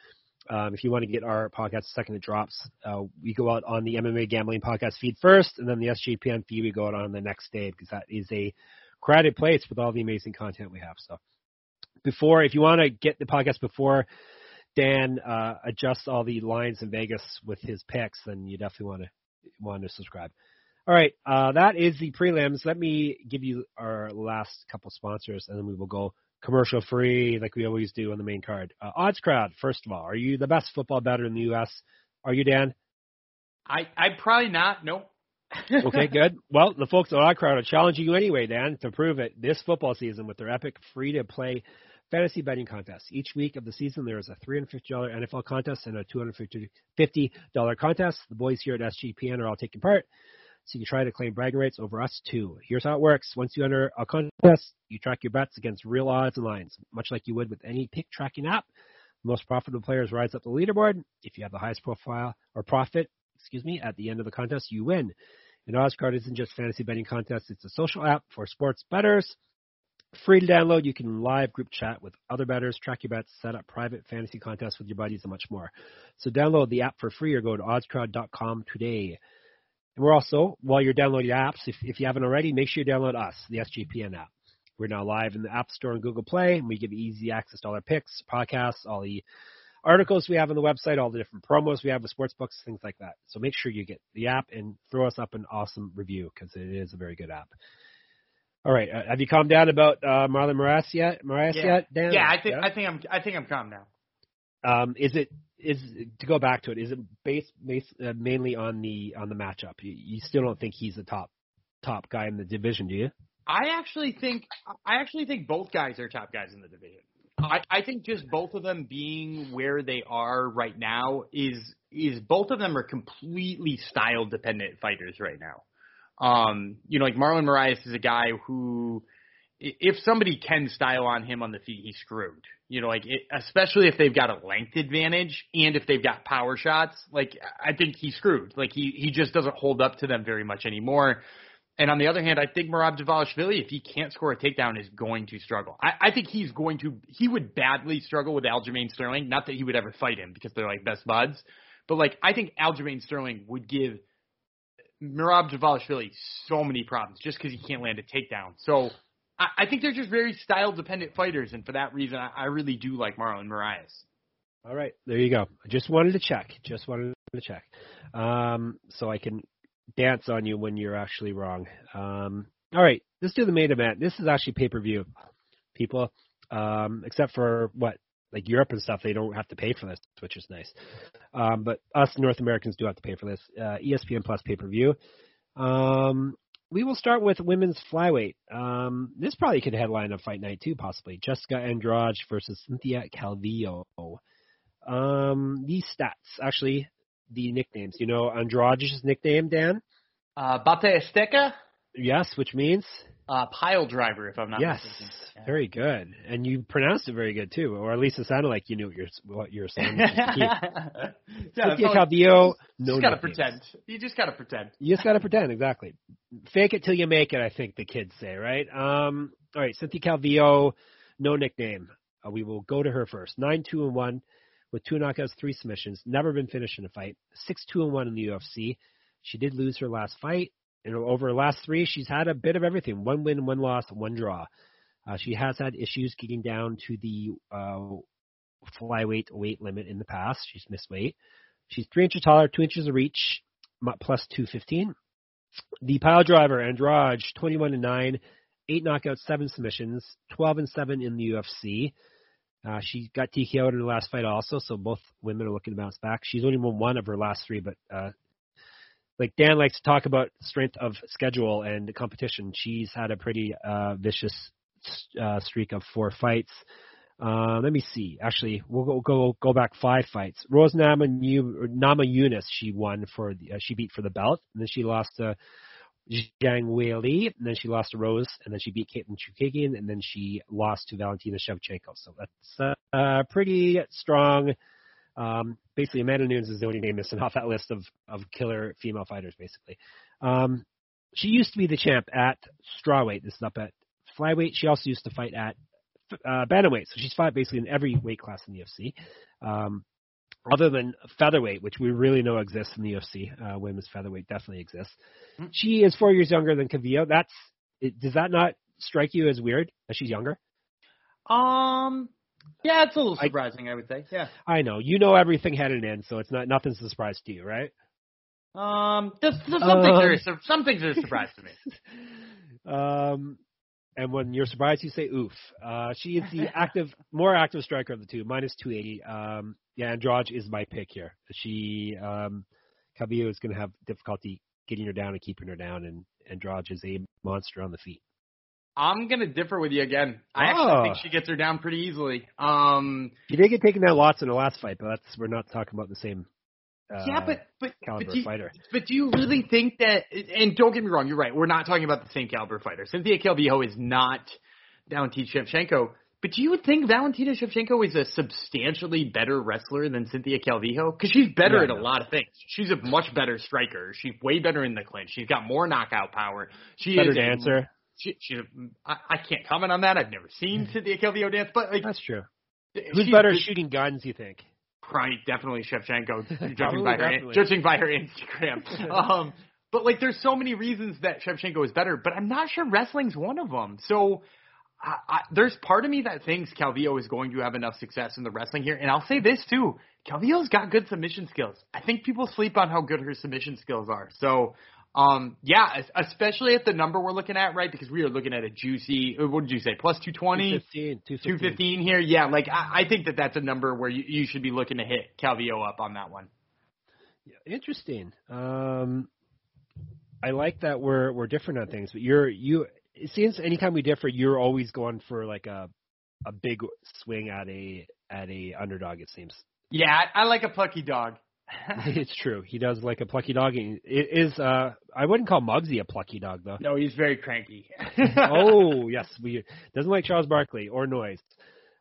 um, if you want to get our podcast the second it drops, uh, we go out on the MMA gambling podcast feed first, and then the SGPN feed we go out on the next day because that is a crowded place with all the amazing content we have. So before, if you want to get the podcast before Dan uh, adjusts all the lines in Vegas with his picks, then you definitely want to want to subscribe. All right, uh, that is the prelims. Let me give you our last couple sponsors, and then we will go commercial free like we always do on the main card. Uh, Odds Crowd, first of all, are you the best football bettor in the U.S.? Are you, Dan? I I probably not. Nope. <laughs> okay, good. Well, the folks at Odds Crowd are challenging you anyway, Dan, to prove it this football season with their epic free-to-play fantasy betting contest. Each week of the season, there is a $350 NFL contest and a $250 contest. The boys here at SGPN are all taking part so you can try to claim bragging rights over us too. Here's how it works. Once you enter a contest, you track your bets against real odds and lines, much like you would with any pick tracking app. The most profitable players rise up the leaderboard. If you have the highest profile or profit, excuse me, at the end of the contest, you win. And OddsCrowd isn't just fantasy betting contest, it's a social app for sports bettors. Free to download, you can live group chat with other bettors, track your bets, set up private fantasy contests with your buddies, and much more. So download the app for free or go to oddscrowd.com today. And we're also, while you're downloading apps, if, if you haven't already, make sure you download us, the SGPN app. We're now live in the App Store and Google Play, and we give easy access to all our picks, podcasts, all the articles we have on the website, all the different promos we have with sports books, things like that. So make sure you get the app and throw us up an awesome review because it is a very good app. All right, uh, have you calmed down about uh, Marlon Moraes yet? Moraes yeah. yet, Dan? Yeah, I think yeah? I think I'm I think I'm calm now. Um, is it is to go back to it? Is it based, based uh, mainly on the on the matchup? You, you, still don't think he's the top top guy in the division, do you? I actually think I actually think both guys are top guys in the division. I, I think just both of them being where they are right now is is both of them are completely style dependent fighters right now. Um, you know, like Marlon Moraes is a guy who, if somebody can style on him on the feet, he's screwed. You know, like it, especially if they've got a length advantage and if they've got power shots, like I think he's screwed. Like he he just doesn't hold up to them very much anymore. And on the other hand, I think Merab Dvalishvili, if he can't score a takedown, is going to struggle. I, I think he's going to, he would badly struggle with Aljamain Sterling. Not that he would ever fight him because they're like best buds, but like I think Aljamain Sterling would give Merab Dvalishvili so many problems just because he can't land a takedown. So I, I think they're just very style dependent fighters, and for that reason, I, I really do like Marlon Moraes. All right, there you go. I just wanted to check. Just wanted to check, um, so I can dance on you when you're actually wrong. Um, all right, let's do the main event. This is actually pay per view, people. Um, except for what like Europe and stuff, they don't have to pay for this, which is nice. Um, but us North Americans do have to pay for this. Uh, ESPN Plus pay per view. Um, we will start with women's flyweight. Um, this probably could headline a fight night too, possibly. Jessica Andrade versus Cynthia Calvillo. Um, these stats, actually, the nicknames. You know Andrade's nickname, Dan? Uh, Bate Estaca? Yes, which means? Uh, pile driver, if I'm not yes, mistaken. Yes, very good. And you pronounced it very good too, or at least it sounded like you knew what you're what you were saying. yeah, Cynthia Calvillo, no. You just gotta pretend. You just gotta pretend. You just gotta pretend, exactly. Fake it till you make it. I think the kids say, right? Um, all right, Cynthia Calvillo, no nickname. Uh, we will go to her first. Nine two and one with two knockouts, three submissions. Never been finished in a fight. Six two and one in the UFC. She did lose her last fight. And over her last three, she's had a bit of everything: one win, one loss, one draw. Uh, she has had issues getting down to the uh, flyweight weight limit in the past. She's missed weight. She's three inches taller, two inches of reach, plus two fifteen. The pile driver Andrade, twenty one and nine, eight knockouts, seven submissions, twelve and seven in the UFC. Uh, she got TKO'd in the last fight also, so both women are looking to bounce back. She's only won one of her last three, but uh, like Dan likes to talk about strength of schedule and competition. She's had a pretty uh, vicious uh, streak of four fights. Uh, let me see. Actually, we'll go go go back five fights. Rose Nama Namajunas she won for the, uh, she beat for the belt, and then she lost to Zhang Weili, and then she lost to Rose, and then she beat Katlyn Chookagian, and then she lost to Valentina Shevchenko. So that's uh, pretty strong. Um, basically, Amanda Nunes is the only name missing <laughs> off that list of, of killer female fighters, basically. Um, she used to be the champ at strawweight. This is up at flyweight. She also used to fight at uh, bantamweight. So she's fought basically in every weight class in the UFC. Um, other than featherweight, which we really know exists in the UFC, uh, women's featherweight definitely exists. Mm-hmm. She is four years younger than Calvillo. That's it, does that not strike you as weird that she's younger? Um, yeah, it's a little surprising, I, I would say. Yeah, I know you know everything had an end, so it's not nothing's a surprise to you, right? Um, some things are some things are a surprise to me. <laughs> Um, and when you're surprised, you say oof. Uh, she is the active, more active striker of the two, minus 280. Um, yeah, Andrade is my pick here. She, um, Calvillo is going to have difficulty getting her down and keeping her down, and Andrade is a monster on the feet. I'm gonna differ with you again. I oh. actually think she gets her down pretty easily. Um, she did get taken down lots in the last fight, but that's we're not talking about the same. Uh, yeah, but but caliber but do, you, fighter. but do you really think that? And don't get me wrong, you're right. We're not talking about the same caliber fighter. Cynthia Calvillo is not Valentina Shevchenko. But do you think Valentina Shevchenko is a substantially better wrestler than Cynthia Calvillo? Because she's better yeah, at a lot of things. She's a much better striker. She's way better in the clinch. She's got more knockout power. She is better is dancer. She, she, I, I can't comment on that. I've never seen Cynthia Calvillo dance, but like that's true. Who's better shooting guns? You think? Probably definitely Shevchenko, <laughs> judging by her judging by her Instagram. <laughs> um, but like, there's so many reasons that Shevchenko is better, but I'm not sure wrestling's one of them. So. I, I, there's part of me that thinks Calvillo is going to have enough success in the wrestling here, and I'll say this too: Calvillo's got good submission skills. I think people sleep on how good her submission skills are. So um, yeah, especially at the number we're looking at, right? Because we are looking at a juicy, uh, what did you say, plus 220? 215, 215. 215 here. Yeah, like I, I think that that's a number where you, you should be looking to hit Calvillo up on that one. Yeah, interesting. Um, I like that we're we're different on things, but you're you it seems anytime we differ, you're always going for like a a big swing at a at a underdog. It seems. Yeah, I, I like a plucky dog. <laughs> <laughs> it's true. He does like a plucky dog. It is uh I wouldn't call Muggsy a plucky dog though. No, he's very cranky. <laughs> oh yes, we doesn't like Charles Barkley or noise.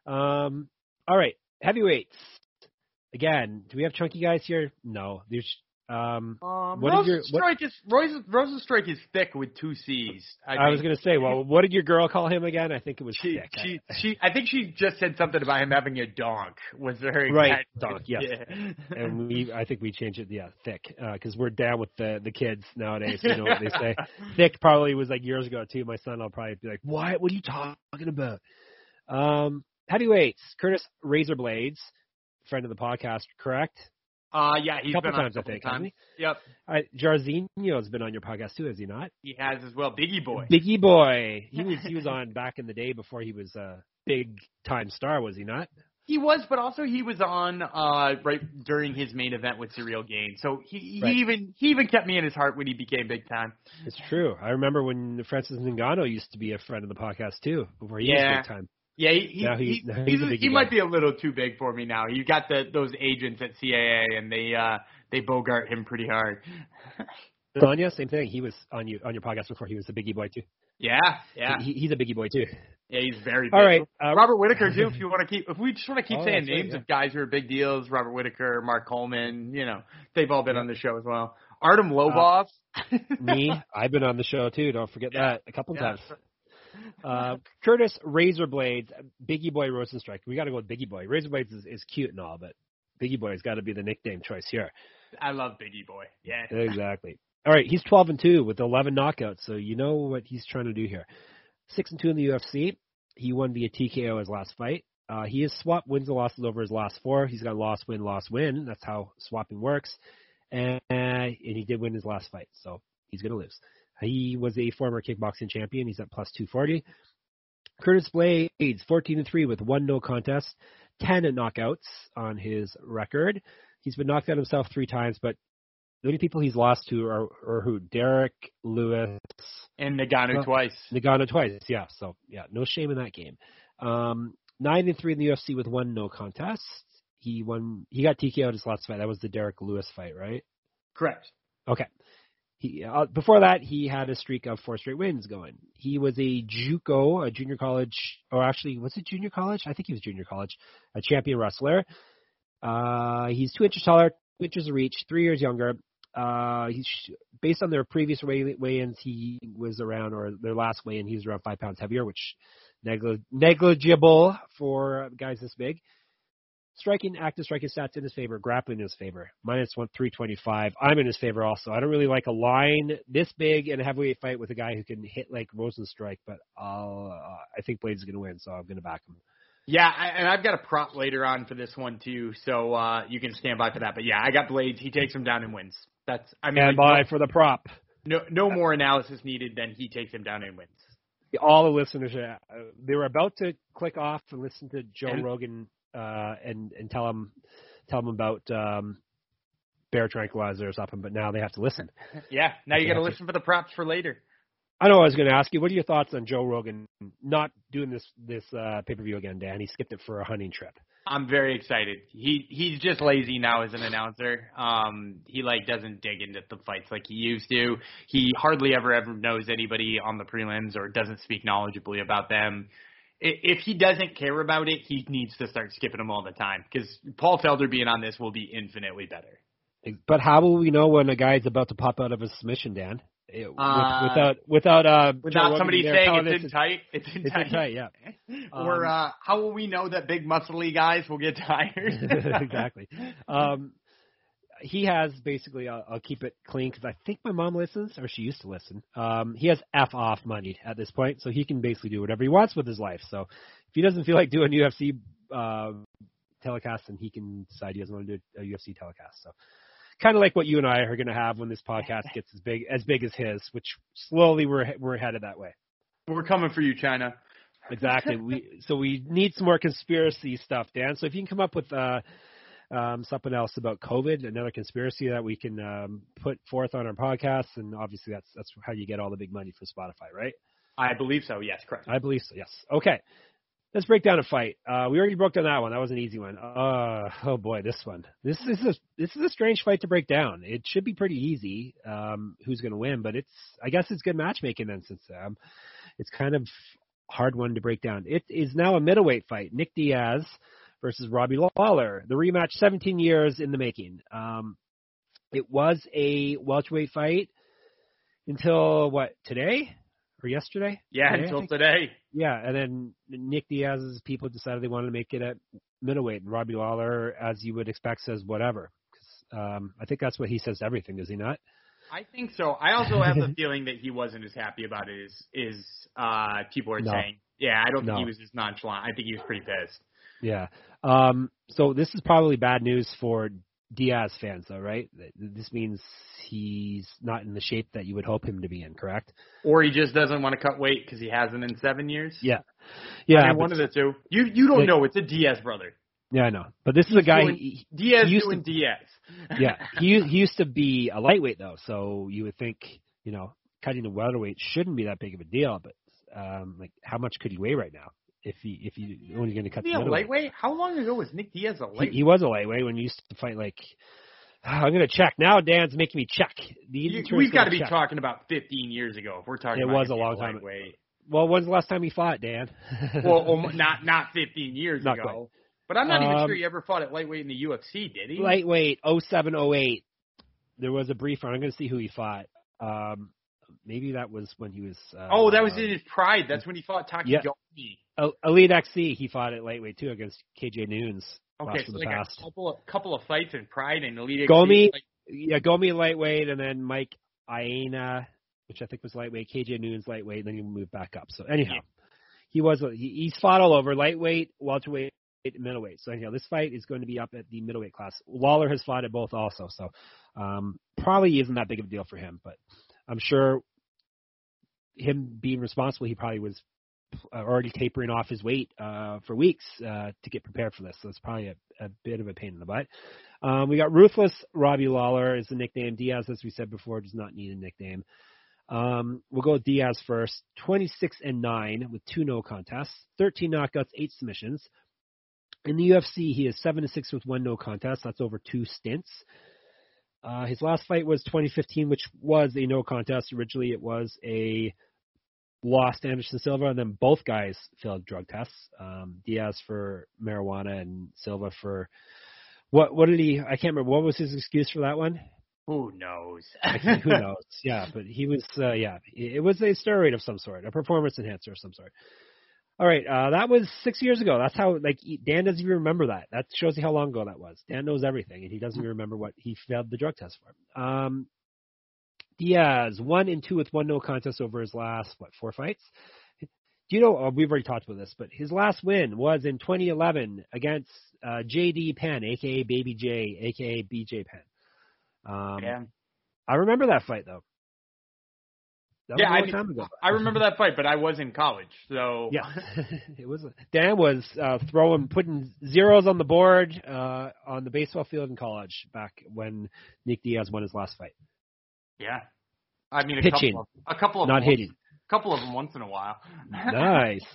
Um, all right, heavyweights. Again, do we have chunky guys here? No. There's um, um what your, what, is is thick with two C's. I, I was going to say, well, what did your girl call him again? I think it was she, thick. She, she, I think she just said something about him having a donk. Was very right donk? Yes, yeah. and we, I think we changed it. Yeah, thick, because uh, we're down with the the kids nowadays. You know what they say. <laughs> thick probably was like years ago too. My son will probably be like, "What? What are you talking about?" Um, heavyweights, Curtis Razorblades, friend of the podcast, correct? Uh, yeah, he's a couple been times, on I think. Times. Yep. All right, Jairzinho's been on your podcast too, has he not? He has as well. Biggie Boy. Biggie Boy. He was he was <laughs> on back in the day before he was a big time star, was he not? He was, but also he was on uh right during his main event with Ciryl Gane. So he, he right. even he even kept me in his heart when he became big time. It's true. I remember when Francis Ngannou used to be a friend of the podcast too before he yeah. was big time. Yeah, he he, he, he, he might be a little too big for me now. You got the those agents at CAA, and they uh they bogart him pretty hard. <laughs> Sonya, same thing. He was on you on your podcast before. He was a biggie boy too. Yeah, yeah. He, he's a biggie boy too. Yeah, he's very. Big. All right, uh, Robert Whitaker too. <laughs> If you want to keep, if we just want to keep oh, saying right, names yeah. of guys who are big deals, Robert Whitaker, Mark Coleman, you know, they've all been on the show as well. Artem Lobov. Uh, me, <laughs> I've been on the show too. Don't forget Yeah. that a couple Yeah. times. <laughs> Uh, Curtis Razorblades, Biggie Boy Rozenstruik. We got to go with Biggie Boy. Razorblades is, is cute and all, but Biggie Boy has got to be the nickname choice here. I love Biggie Boy. Yeah. <laughs> Exactly. All right, he's 12 and 2 with 11 knockouts, so you know what he's trying to do here. 6 and 2 in the UFC. He won via TKO his last fight. Uh, he has swapped wins and losses over his last four. He's got loss, win, loss, win. That's how swapping works. And, and he did win his last fight, so he's going to lose. He was a former kickboxing champion. He's at plus 240. Curtis Blaydes, 14 and 3 with one no contest, 10 knockouts on his record. He's been knocked out himself three times, but the only people he's lost to are, are who? Derrick Lewis, And Ngannou Well, twice. Ngannou twice. Yeah, so yeah, no shame in that game. Um, nine and three in the UFC with one no contest. He won. He got TKO his last fight. That was the Derrick Lewis fight, right? Correct. Okay. He uh, before that he had a streak of four straight wins going. He was a JUCO, a junior college, or actually was it junior college? I think he was junior college, a champion wrestler. Uh, he's two inches taller, two inches of reach, three years younger. Uh, he's based on their previous weigh, weigh-ins, he was around, or their last weigh-in, he was around five pounds heavier, which negli- negligible for guys this big. Striking, active striking stats in his favor, grappling in his favor. Minus one three twenty five. I'm in his favor also. I don't really like a line this big in a heavyweight fight with a guy who can hit like Rozenstruik, but I'll, uh, I think Blaydes is going to win, so I'm going to back him. Yeah, I, and I've got a prop later on for this one too, so uh you can stand by for that. But yeah, I got Blaydes. He takes him down and wins. That's I mean, And like, by for the prop. no, no more analysis needed than he takes him down and wins. All the listeners, uh, they were about to click off and listen to Joe And- Rogan uh, and and tell them tell them about um, bear tranquilizer or something, but now they have to listen. Yeah, now you got to listen for the props for later. I know I was going to ask you, what are your thoughts on Joe Rogan not doing this this uh, pay per view again, Dan? He skipped it for a hunting trip. I'm very excited. He he's just lazy now as an announcer. Um, he like doesn't dig into the fights like he used to. He hardly ever ever knows anybody on the prelims or doesn't speak knowledgeably about them. If he doesn't care about it, he needs to start skipping them all the time because Paul Felder being on this will be infinitely better. But how will we know when a guy's about to pop out of his submission, Dan? It- with- Uh, without without uh, Without somebody saying it's in tight, it's in It's tight. in tight, yeah. <laughs> or Um, uh, how will we know that big muscly guys will get tired? <laughs> exactly. Um, he has basically. I'll, I'll keep it clean because I think my mom listens, or she used to listen. Um, he has f off money at this point, so he can basically do whatever he wants with his life. So if he doesn't feel like doing UFC uh, telecast, then he can decide he doesn't want to do a UFC telecast. So kind of like what you and I are going to have when this podcast gets as big as big as his, which slowly we're we're headed that way. We're coming for you, China. Exactly. we so we need some more conspiracy stuff, Dan. So if you can come up with uh, um, something else about COVID, another conspiracy that we can um, put forth on our podcast, and obviously that's that's how you get all the big money for Spotify, right? I believe so. Yes, correct. I believe so. Yes. Okay. Let's break down a fight. Uh, we already broke down that one. That was an easy one. Uh, oh boy, this one. This, this is a, this is a strange fight to break down. It should be pretty easy. Um, who's going to win? But it's I guess it's good matchmaking then, since um, it's kind of hard one to break down. It is now a middleweight fight. Nick Diaz versus Robbie Lawler. The rematch, 17 years in the making. Um, it was a welterweight fight until what today or yesterday? Yeah, Today, until today. Yeah, and then Nick Diaz's people decided they wanted to make it at middleweight, and Robbie Lawler, as you would expect, says whatever. um, I think that's what he says to everything, does he not? I think so. I also have the feeling that he wasn't as happy about it as is uh people are No. saying. Yeah, I don't No. think he was as nonchalant. I think he was pretty pissed. Yeah. Um, so this is probably bad news for Diaz fans, though, right? This means he's not in the shape that you would hope him to be in, correct? Or he just doesn't want to cut weight because he hasn't in seven years. Yeah. Yeah. I mean, one of the two. You you don't Like- know. It's a Diaz brother. yeah, I know. But this is a guy. doing- he- Diaz He used doing Diaz. <laughs> yeah, he he used to be a lightweight though, so you would think you know cutting the welterweight shouldn't be that big of a deal. But um, like, how much could he weigh right now if he if he only going to cut Is he the a lightweight? How long ago was Nick Diaz a lightweight? he was a lightweight when he used to fight like. <sighs> I'm gonna check now. Dan's making me check. The You- We've got gonna be check. talking about 15 years ago if we're talking. It about was a long time- Lightweight. Well, when's the last time he fought, Dan? <laughs> well, um, not not 15 years Not ago. quite. But I'm not even Um, sure he ever fought at lightweight in the UFC, did he? lightweight 0708. There was a brief run. I'm gonna see who he fought. Um, maybe that was when he was. Uh, oh, that was in his pride. That's when he fought Yeah. Takiyomi. El- Elite XC. He fought at lightweight too against KJ Noons. Okay, so like past. a couple of couple of fights in Pride and Elite. Gomi- XC, like, Yeah, Gomi lightweight, and then Mike Aina, which I think was lightweight. KJ Noons lightweight, and then he moved back up. So anyhow, Yeah. he was he, he's fought all over lightweight, welterweight, middleweight. So anyhow, this fight is going to be up at the middleweight class. Lawler has fought at both also, so um, probably isn't that big of a deal for him. But I'm sure him being responsible, he probably was uh, already tapering off his weight uh, for weeks uh, to get prepared for this. So it's probably a, a bit of a pain in the butt. Um, we got Ruthless Robbie Lawler is the nickname. Diaz, as we said before, does not need a nickname. Um, we'll go with Diaz first. 26 and 9 with two no contests, 13 knockouts, 8 submissions. In the UFC, he is 7 and 6 with one no contest. That's over two stints. Uh, his last fight was 2015, which was a no contest. Originally, it was a loss to Anderson Silva, and then both guys failed drug tests. Um, Diaz for marijuana and Silva for what? What did he? I can't remember. What was his excuse for that one? who knows? <laughs> Who knows? Yeah, but he was. Uh, yeah, it was a steroid of some sort, a performance enhancer of some sort. All right, uh, that was six years ago. That's how like Dan doesn't even remember that. That shows you how long ago that was. Dan knows everything, and he doesn't even remember what he failed the drug test for. Um, Diaz one and two with one no contest over his last what four fights. Do you know? Uh, we've already talked about this, but his last win was in 2011 against uh, JD Penn, aka Baby J, aka BJ Penn. Um, yeah, I remember that fight though. That was Yeah, a I long mean, time ago. I remember that fight, but I was in college, so Yeah, <laughs> it was. Dan was uh, throwing, putting zeros on the board uh, on the baseball field in college back when Nick Diaz won his last fight. yeah. I mean, a Pitching, couple of, a couple of not them, hitting. a couple of them once in a while. Nice. <laughs>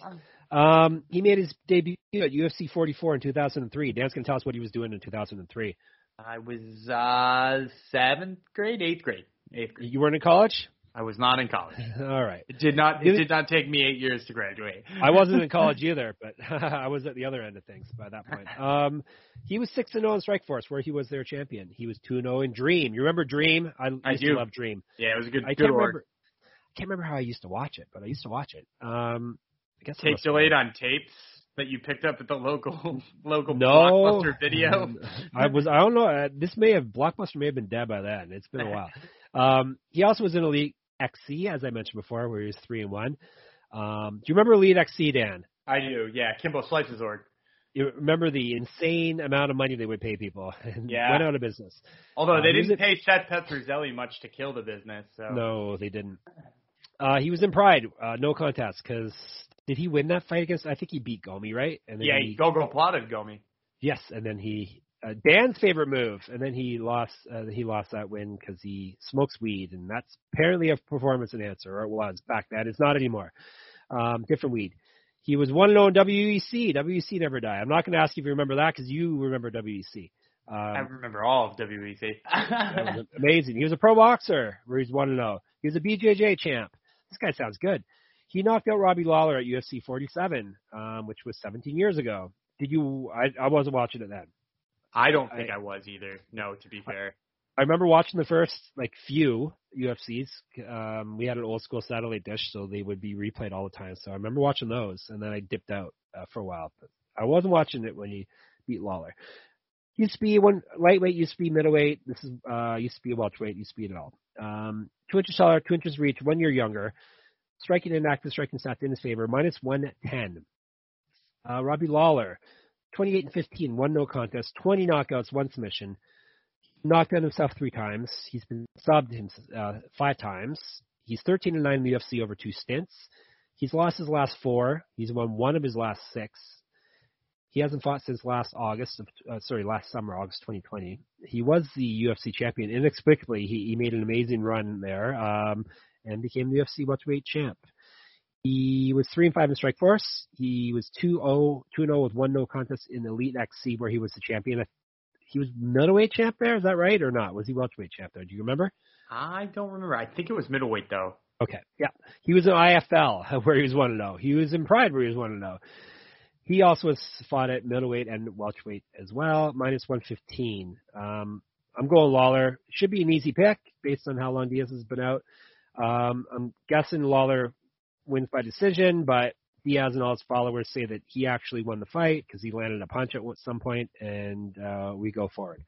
Um, he made his debut at UFC 44 in 2003. Dan's gonna tell us what he was doing in 2003. I was uh seventh grade, eighth grade, eighth grade. You weren't in college. I was not in college. <laughs> All right. It did not. It Did not take me eight years to graduate. <laughs> I wasn't in college <laughs> either, but I was at the other end of things by that point. Um, he was six and zero in Strikeforce, where he was their champion. He was two and zero in Dream. You remember Dream? I used I to do. love Dream. Yeah, it was a good. I good can't org. remember. I can't remember how I used to watch it, but I used to watch it. Um, I guess Tape delayed on tapes that you picked up at the local local No, blockbuster video. I was. I don't know. Uh, this may have Blockbuster may have been dead by then. It's been a while. Um, he also was in Elite XC, as I mentioned before, where he was three and one. Um, do you remember Elite XC, Dan? I do. Yeah, Kimbo Slices org. You remember the insane amount of money they would pay people <laughs> and Yeah. went out of business. Although Uh, they who's didn't pay Seth Petruzelli much to kill the business. So No, they didn't. Uh, he was in Pride, uh, no contest, because did he win that fight against? I think he beat Gomi, right? And then yeah, he, Gogo plotted Gomi. yes, and then he uh, Dan's favorite move, and then he lost. Uh, he lost that win because he smokes weed, and that's apparently a performance enhancer, or it was back then. It's not anymore. Um, different weed. He was one and zero WEC. WEC never die. I'm not going to ask you if you remember that because you remember WEC. Um, I remember all of WEC. <laughs> amazing. He was a pro boxer where he's one and zero. He was a BJJ champ. This guy sounds good. He knocked out Robbie Lawler at UFC 47, um, which was 17 years ago. Did you? I, I wasn't watching it then. I don't think I, I was either. No, to be fair. I remember watching the first like few UFCs. Um, we had an old school satellite dish, so they would be replayed all the time. So I remember watching those, and then I dipped out uh, for a while. But I wasn't watching it when he beat Lawler. Used to be one lightweight, used to be middleweight. This is uh, used to be a welterweight, used to be it all. Um, two inches taller, two inches reach, one year younger. Striking and active striking stats in his favor, minus one ten. Uh, Robbie Lawler, 28 and 15, one no contest, 20 knockouts, one submission. Knocked out himself three times. He's been subbed him, uh, five times. He's 13 and 9 in the UFC over two stints. He's lost his last four. He's won one of his last six. He hasn't fought since last August, of, uh, sorry, last summer, August 2020. He was the UFC champion. Inexplicably, he, he made an amazing run there um, and became the UFC welterweight champ. He was three and five in Strikeforce. He was 2-0, 2-0 with one no contest in Elite XC where he was the champion. He was middleweight champ there. Is that right or not? Was he welterweight champ there? Do you remember? I don't remember. I think it was middleweight though. Okay, yeah. He was in IFL <laughs> where he was one to zero. He was in Pride where he was one to zero. He also has fought at middleweight and welterweight as well, minus 115. Um, I'm going Lawler. Should be an easy pick based on how long Diaz has been out. Um, I'm guessing Lawler wins by decision, but Diaz and all his followers say that he actually won the fight because he landed a punch at some point, and uh, we go forward.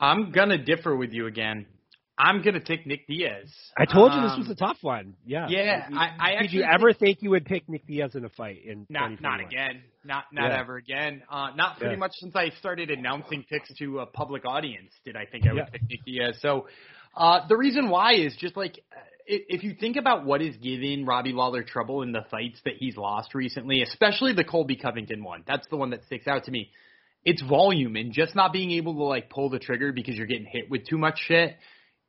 I'm gonna differ with you again. I'm gonna take Nick Diaz. I told you this was um, a tough one. Yeah. Yeah. I, I did you ever think, think, you would pick Nick Diaz in a fight in? Not not again. Not not yeah. ever again. Uh, not pretty yeah. much since I started announcing picks to a public audience did I think I would yeah. pick Nick Diaz. So uh, the reason why is just like if you think about what is giving Robbie Lawler trouble in the fights that he's lost recently, especially the Colby Covington one, that's the one that sticks out to me. It's volume and just not being able to like pull the trigger because you're getting hit with too much shit.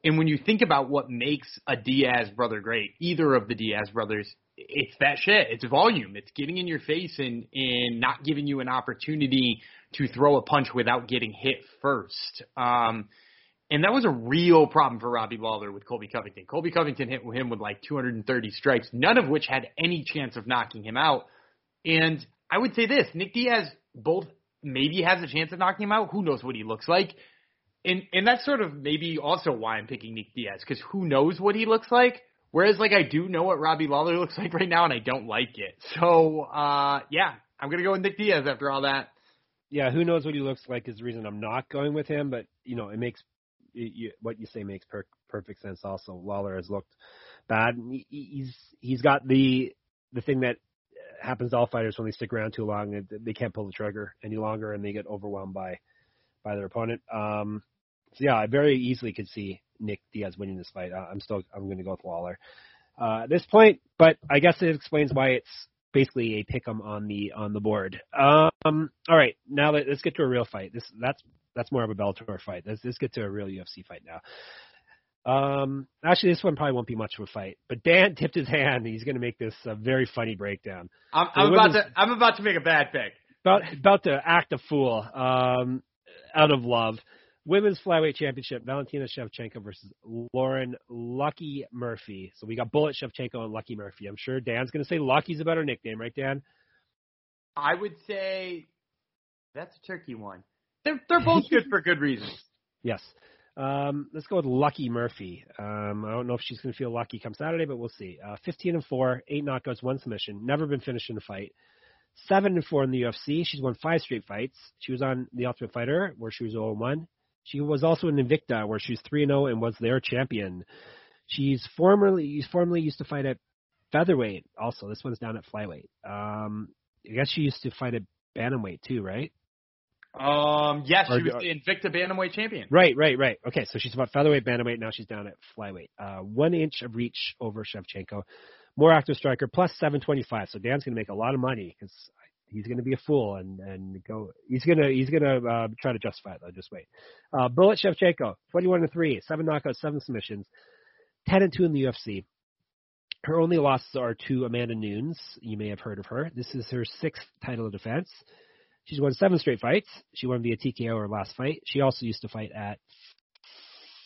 And when you think about what makes a Diaz brother great, either of the Diaz brothers, it's that shit. It's volume. It's getting in your face and and not giving you an opportunity to throw a punch without getting hit first. Um, and that was a real problem for Robbie Lawler with Colby Covington. Colby Covington hit him with like 230 strikes, none of which had any chance of knocking him out. And I would say this, Nick Diaz both maybe has a chance of knocking him out. Who knows what he looks like? And and that's sort of maybe also why I'm picking Nick Diaz because who knows what he looks like. Whereas like I do know what Robbie Lawler <laughs> looks like right now, and I don't like it. So uh, yeah, I'm gonna go with Nick Diaz after all that. Yeah, who knows what he looks like is the reason I'm not going with him. But you know, it makes you, what you say makes per- perfect sense. Also, Lawler has looked bad. He, he's he's got the the thing that happens to all fighters when they stick around too long. They can't pull the trigger any longer, and they get overwhelmed by by their opponent. Um, so yeah, I very easily could see Nick Diaz winning this fight. I'm still I'm going to go with Lawler uh, at this point, but I guess it explains why it's basically a pick'em on the on the board. Um, all right, now let, us get to a real fight. This that's that's more of a Bellator fight. Let's, let's get to a real UFC fight now. Um, actually, this one probably won't be much of a fight. But Dan tipped his hand. He's going to make this a very funny breakdown. I'm, I'm about to. I'm about to make a bad pick. About about to act a fool. Um, out of love. Women's Flyweight Championship, Valentina Shevchenko versus Lauren Lucky Murphy. So we got Bullet Shevchenko and Lucky Murphy. I'm sure Dan's going to say Lucky's a better nickname, right, Dan? I would say that's a tricky one. They're they're both good for good reasons. Yes. Um, let's go with Lucky Murphy. Um, I don't know if she's going to feel lucky come Saturday, but we'll see. Uh, 15 and four, eight knockouts, one submission. Never been finished in a fight seven and four in the UFC. She's won five straight fights. She was on The Ultimate Fighter where she was 0 1. She was also in Invicta where she was 3 0 and was their champion. She's formerly formerly used to fight at featherweight. Also, this one's down at flyweight. Um, I guess she used to fight at bantamweight too, right? Um, yes, or, she was the Invicta bantamweight champion. Right, right, right. Okay, so she's about featherweight, bantamweight. Now she's down at flyweight. Uh, one inch of reach over Shevchenko more active striker, plus 725. So Dan's going to make a lot of money because He's going to be a fool and and go. He's gonna he's gonna uh, try to justify it though. Just wait. Uh, Bullet Shevchenko, 21 and three, seven knockouts, seven submissions, 10 and two in the UFC. Her only losses are to Amanda Nunes. You may have heard of her. This is her sixth title of defense. She's won seven straight fights. She won via TKO her last fight. She also used to fight at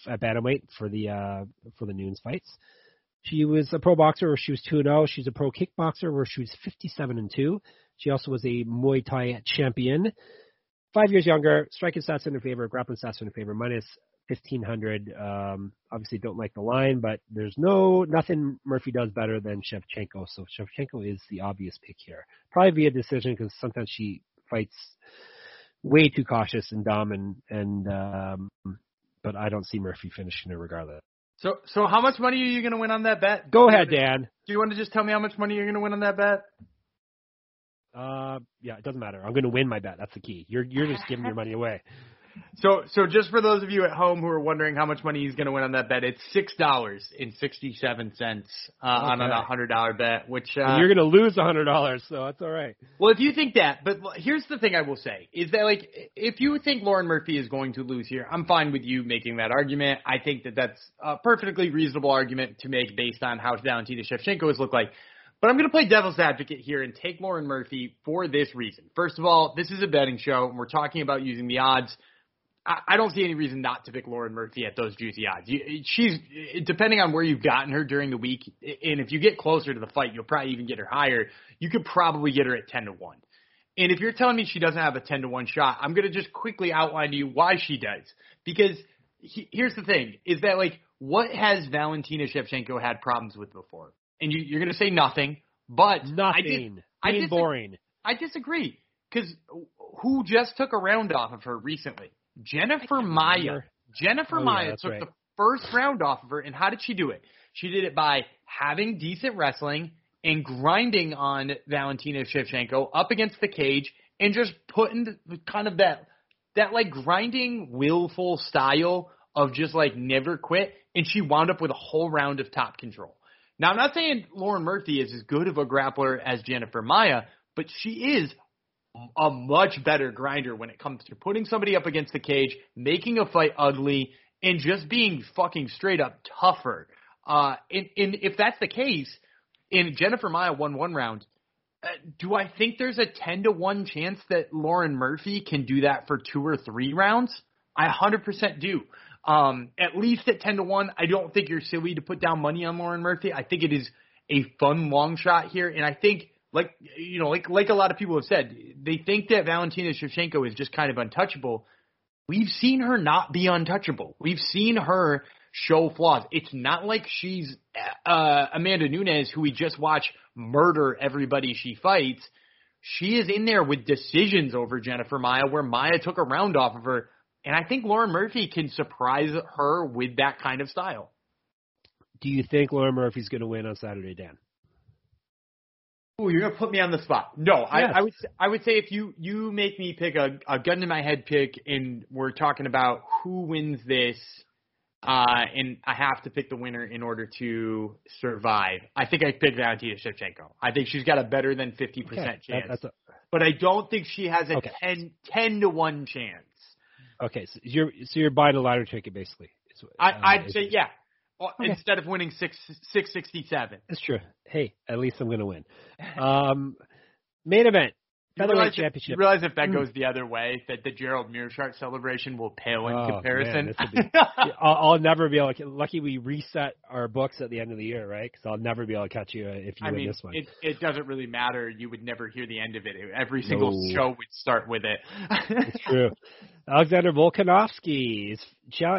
at bantamweight for the uh, for the Nunes fights. She was a pro boxer where she was 2 0. She's a pro kickboxer where she was 57 and 2. She also was a Muay Thai champion. Five years younger, striking stats in her favor, grappling stats in her favor, minus 1500. Um, obviously, don't like the line, but there's no nothing Murphy does better than Shevchenko. So Shevchenko is the obvious pick here. Probably via decision because sometimes she fights way too cautious and dumb, and and um, but I don't see Murphy finishing her regardless. So, so how much money are you going to win on that bet? Go ahead, Dan. Do you want to just tell me how much money you're going to win on that bet? Uh, yeah, it doesn't matter. I'm going to win my bet. That's the key. You're you're just giving your money away. So, so just for those of you at home who are wondering how much money he's going to win on that bet, it's six dollars and sixty-seven cents uh, okay. on a hundred dollar bet. Which uh, you're going to lose a hundred dollars, so that's all right. Well, if you think that, but here's the thing I will say is that like if you think Lauren Murphy is going to lose here, I'm fine with you making that argument. I think that that's a perfectly reasonable argument to make based on how Valentina Shevchenko has looked like. But I'm going to play devil's advocate here and take Lauren Murphy for this reason. First of all, this is a betting show, and we're talking about using the odds I don't see any reason not to pick Lauren Murphy at those juicy odds. She's depending on where you've gotten her during the week, and if you get closer to the fight, you'll probably even get her higher. You could probably get her at ten to one. And if you're telling me she doesn't have a ten to one shot, I'm going to just quickly outline to you why she does. Because he, here's the thing: is that like what has Valentina Shevchenko had problems with before? And you, you're going to say nothing, but nothing. I, dis- I dis- boring. I disagree because who just took a round off of her recently? Jennifer Maia. Jennifer oh, Maia yeah, took right. the first round off of her, and how did she do it? She did it by having decent wrestling and grinding on Valentina Shevchenko up against the cage and just putting kind of that that like grinding willful style of just like never quit and she wound up with a whole round of top control. Now I'm not saying Lauren Murphy is as good of a grappler as Jennifer Maia, but she is a much better grinder when it comes to putting somebody up against the cage, making a fight ugly, and just being fucking straight up tougher. Uh, and, and if that's the case, and Jennifer Maia won one round, uh, do I think there's a 10 to 1 chance that Lauren Murphy can do that for two or three rounds? I 100% do. Um, at least at 10 to 1, I don't think you're silly to put down money on Lauren Murphy. I think it is a fun long shot here, and I think like you know, like like a lot of people have said, they think that Valentina Shevchenko is just kind of untouchable. We've seen her not be untouchable. We've seen her show flaws. It's not like she's uh, Amanda Nunes, who we just watch murder everybody she fights. She is in there with decisions over Jennifer Maia, where Maia took a round off of her, and I think Lauren Murphy can surprise her with that kind of style. Do you think Lauren Murphy's going to win on Saturday, Dan? Oh, you're gonna put me on the spot. No. I, I would I would say if you you make me pick a, a gun to my head pick, and we're talking about who wins this, uh, and I have to pick the winner in order to survive. I think I pick Valentina Shevchenko. I think she's got a better than fifty okay. percent chance, that, a, but I don't think she has a okay. 10, 10 to one chance. Okay, so you're so you're buying a lottery ticket basically. I, I'd uh, say yeah. Well, okay. Instead of winning six six sixty seven. That's true. Hey, at least I'm going to win. Um, main event. Featherweight championship. You realize if that mm. goes the other way, that the Gerald Meerschaert celebration will pale in oh, comparison. Man, be, <laughs> I'll, I'll, never be able. To, lucky we reset our books at the end of the year, right? Because I'll never be able to catch you if you I win mean, this one. It, it doesn't really matter. You would never hear the end of it. Every single no. show would start with it. it's <laughs> true. Alexander Volkanovski is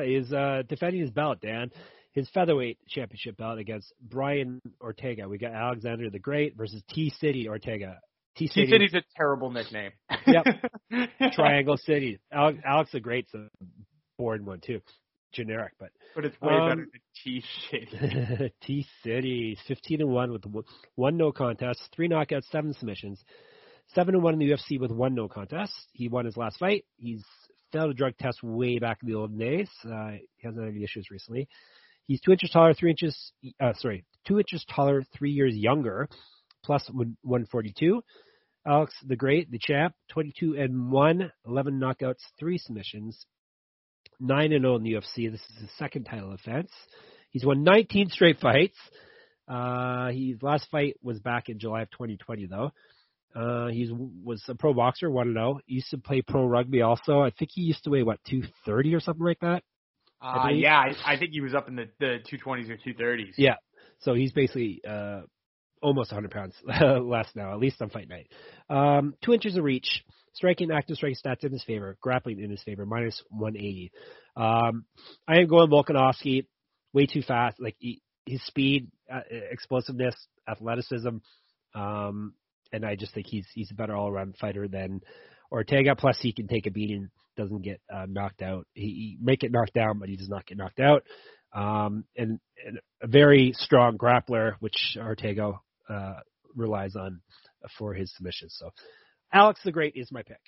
is uh, defending his belt, Dan his featherweight championship bout against Brian Ortega. We got Alexander the Great versus T City Ortega. T City's a terrible nickname. yep. <laughs> Triangle City. Alex, Alex the Great's a boring one too. Generic, but but it's way um, better than T City. <laughs> T City, fifteen and one with one no contest, three knockouts, seven submissions, seven and one in the UFC with one no contest. He won his last fight. He's failed a drug test way back in the old days. Uh, he hasn't had any issues recently. He's two inches taller, three inches, uh, sorry, two inches taller, three years younger, plus 142. Alex the Great, the champ, 22 and 1, 11 knockouts, 3 submissions, 9 and 0 in the UFC. This is his second title defense. He's won 19 straight fights. Uh, his last fight was back in July of 2020, though. Uh, he was a pro boxer, 1 0. He used to play pro rugby also. I think he used to weigh, what, 230 or something like that? Uh, yeah, I, I think he was up in the, the 220s or 230s. Yeah. So he's basically uh, almost 100 pounds <laughs> less now, at least on fight night. Um, two inches of reach, striking, active striking stats in his favor, grappling in his favor, minus 180. Um, I am going Volkanovski, way too fast. Like he, his speed, uh, explosiveness, athleticism, um, and I just think he's he's a better all around fighter than Ortega. Plus, he can take a beating, doesn't get uh, knocked out. He, he may get knocked down, but he does not get knocked out. Um, and, and a very strong grappler, which Ortega uh, relies on for his submissions. So, Alex the Great is my pick.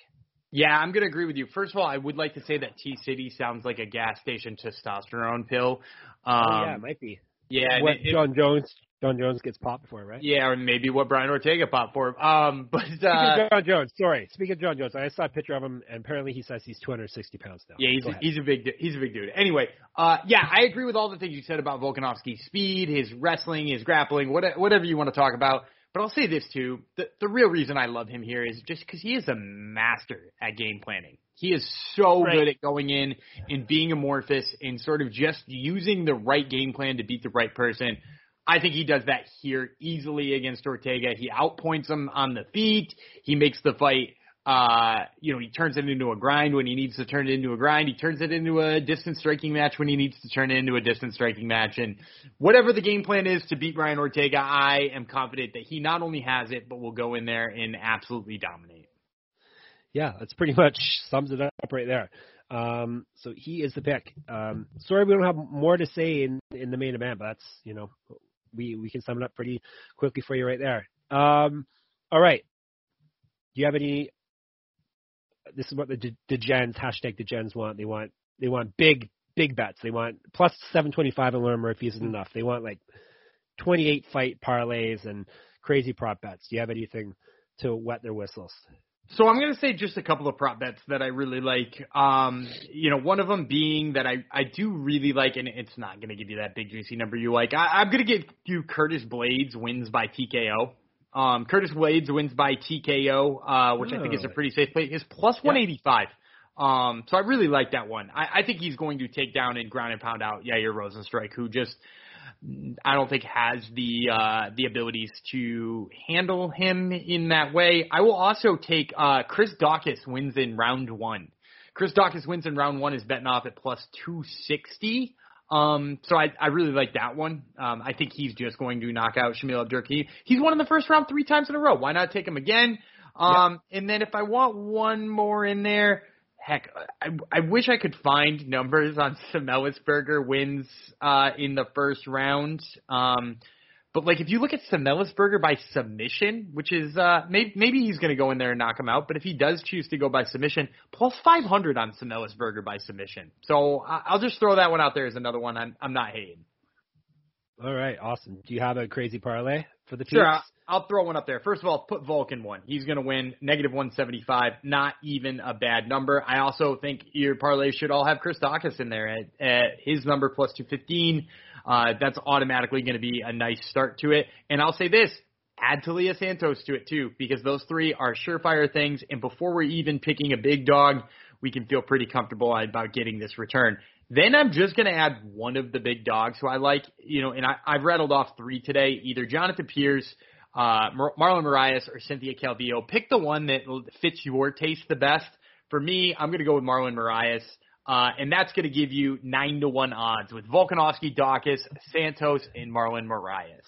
Yeah, I'm going to agree with you. First of all, I would like to say that T City sounds like a gas station testosterone pill. Um, oh, yeah, it might be. Yeah, what it, Jon Jones Jon Jones gets popped for, right? Yeah, or maybe what Brian Ortega popped for. Um, <laughs> but uh, Jon Jones, sorry. Speaking of Jon Jones, I saw a picture of him, and apparently he says he's 260 pounds now. Yeah, he's a, he's a big he's a big dude. Anyway, uh, yeah, I agree with all the things you said about Volkanovski's speed, his wrestling, his grappling, whatever, whatever you want to talk about. But I'll say this too: the the real reason I love him here is just because he is a master at game planning. He is so Right. good at going in and being amorphous and sort of just using the right game plan to beat the right person. I think he does that here easily against Ortega. He outpoints him on the feet. He makes the fight, uh, you know, he turns it into a grind when he needs to turn it into a grind. He turns it into a distance striking match when he needs to turn it into a distance striking match. And whatever the game plan is to beat Brian Ortega, I am confident that he not only has it, but will go in there and absolutely dominate. Yeah, that's pretty <laughs> much sums it up right there. Um, so he is the pick. Um, sorry, we don't have more to say in in the main event, but that's you know we we can sum it up pretty quickly for you right there. Um, all right. Do you have any? This is what the the- gens hashtag the gens want. They want they want big big bets. They want plus seven twenty five and Lauren Murphy isn't enough. They want like twenty eight fight parlays and crazy prop bets. Do you have anything to wet their whistles? So I'm going to say just a couple of prop bets that I really like. Um, you know, one of them being that I, I do really like, and it's not going to give you that big juicy number you like. I, I'm going to give you Curtis Blaydes wins by TKO. Um, Curtis Blaydes wins by TKO, uh, which I think is a pretty safe play. Is plus 185. Um, so I really like that one. I, I think he's going to take down and ground and pound out Yair Rozenstruik, who just I don't think has the uh, the abilities to handle him in that way. I will also take uh, Chris Daukaus wins in round one. Chris Daukaus wins in round one is betting off at plus two sixty. Um, so I, I really like that one. Um, I think he's just going to knock out Shamil Abdurki. He's won in the first round three times in a row. Why not take him again? Um, and then if I want one more in there, heck, I, I wish I could find numbers on <laughs> Semelsberger wins uh, in the first round. Um, but like if you look at Semelsberger by submission, which is uh, maybe maybe he's going to go in there and knock him out. But if he does choose to go by submission, plus 500 on Semelsberger by submission. So I- I'll just throw that one out there as another one. I'm I'm not hating. All right, awesome. Do you have a crazy parlay for the Sure, peeps? I'll, throw one up there. First of all, put Vulcan one. He's going to win negative 175. Not even a bad number. I also think your parlay should all have Chris Daukaus in there at, at his number plus 215. Uh, that's automatically going to be a nice start to it. And I'll say this. Add Taila Santos to it too, because those three are surefire things. And before we're even picking a big dog, we can feel pretty comfortable about getting this return. Then I'm just going to add one of the big dogs who I like, you know, and I, I've rattled off three today, either Jonathan Pierce, uh, Mar- Marlon Moraes, or Cynthia Calvillo. Pick the one that fits your taste the best. For me, I'm going to go with Marlon Moraes. Uh, and that's going to give you nine to one odds with Volkanovski, Daukaus, Santos, and Marlon Moraes.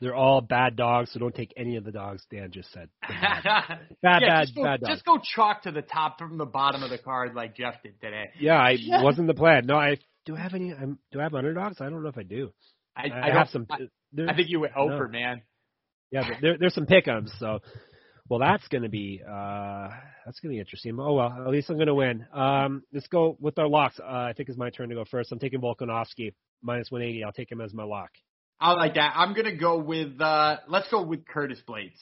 They're all bad dogs, so don't take any of the dogs Dan just said. Bad. <laughs> bad, Bad, yeah, bad, just go, bad dogs. Just go chalk to the top from the bottom of the card like Jeff did today. Yeah, I <laughs> wasn't the plan. No, I do I have any? I'm, do I have underdogs? I don't know if I do. I, I, I, have some. I, I think you went no. over, man. Yeah, there, there's some pick'ems. So, well, that's gonna be uh, that's gonna be interesting. Oh well, at least I'm gonna win. Um, let's go with our locks. Uh, I think it's my turn to go first. I'm taking Volkanovski minus 180. I'll take him as my lock. I like that. I'm gonna go with uh let's go with Curtis Blaydes.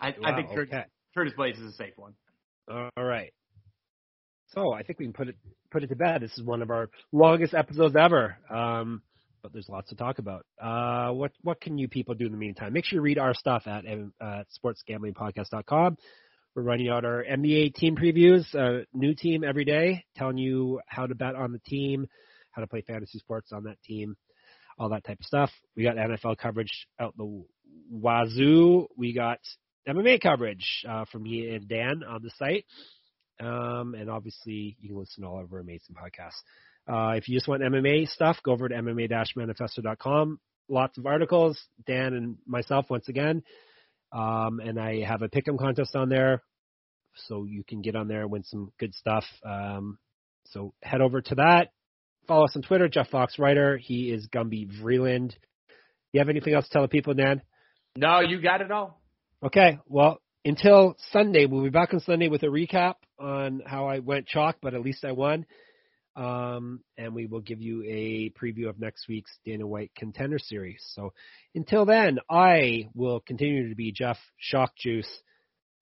I, Wow, I think Curtis, okay. Curtis Blaydes is a safe one. All right. So I think we can put it put it to bed. This is one of our longest episodes ever. Um, but there's lots to talk about. Uh, what what can you people do in the meantime? Make sure you read our stuff at uh, sportsgamblingpodcast.com. We're running out our NBA team previews, uh, new team every day, telling you how to bet on the team, how to play fantasy sports on that team, all that type of stuff. We got NFL coverage out the wazoo. We got MMA coverage uh, from me and Dan on the site. Um, and obviously, you can listen to all of our amazing podcasts. Uh, if you just want MMA stuff, go over to MMA-manifesto.com. Lots of articles. Dan and myself, once again. Um, and I have a pick'em contest on there, so you can get on there and win some good stuff. Um, so head over to that. Follow us on Twitter, Jeff Fox Writer. He is Gumby Vreeland. You have anything else to tell the people, Dan? No, you got it all. Okay, well, until Sunday, we'll be back on Sunday with a recap on how I went chalk, but at least I won. Um, and we will give you a preview of next week's Dana White Contender Series. So until then, I will continue to be Jeff Shock Juice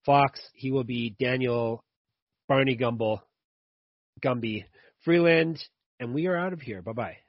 Fox. He will be Daniel Barney Gumble Gumby Freeland, and we are out of here. Bye bye.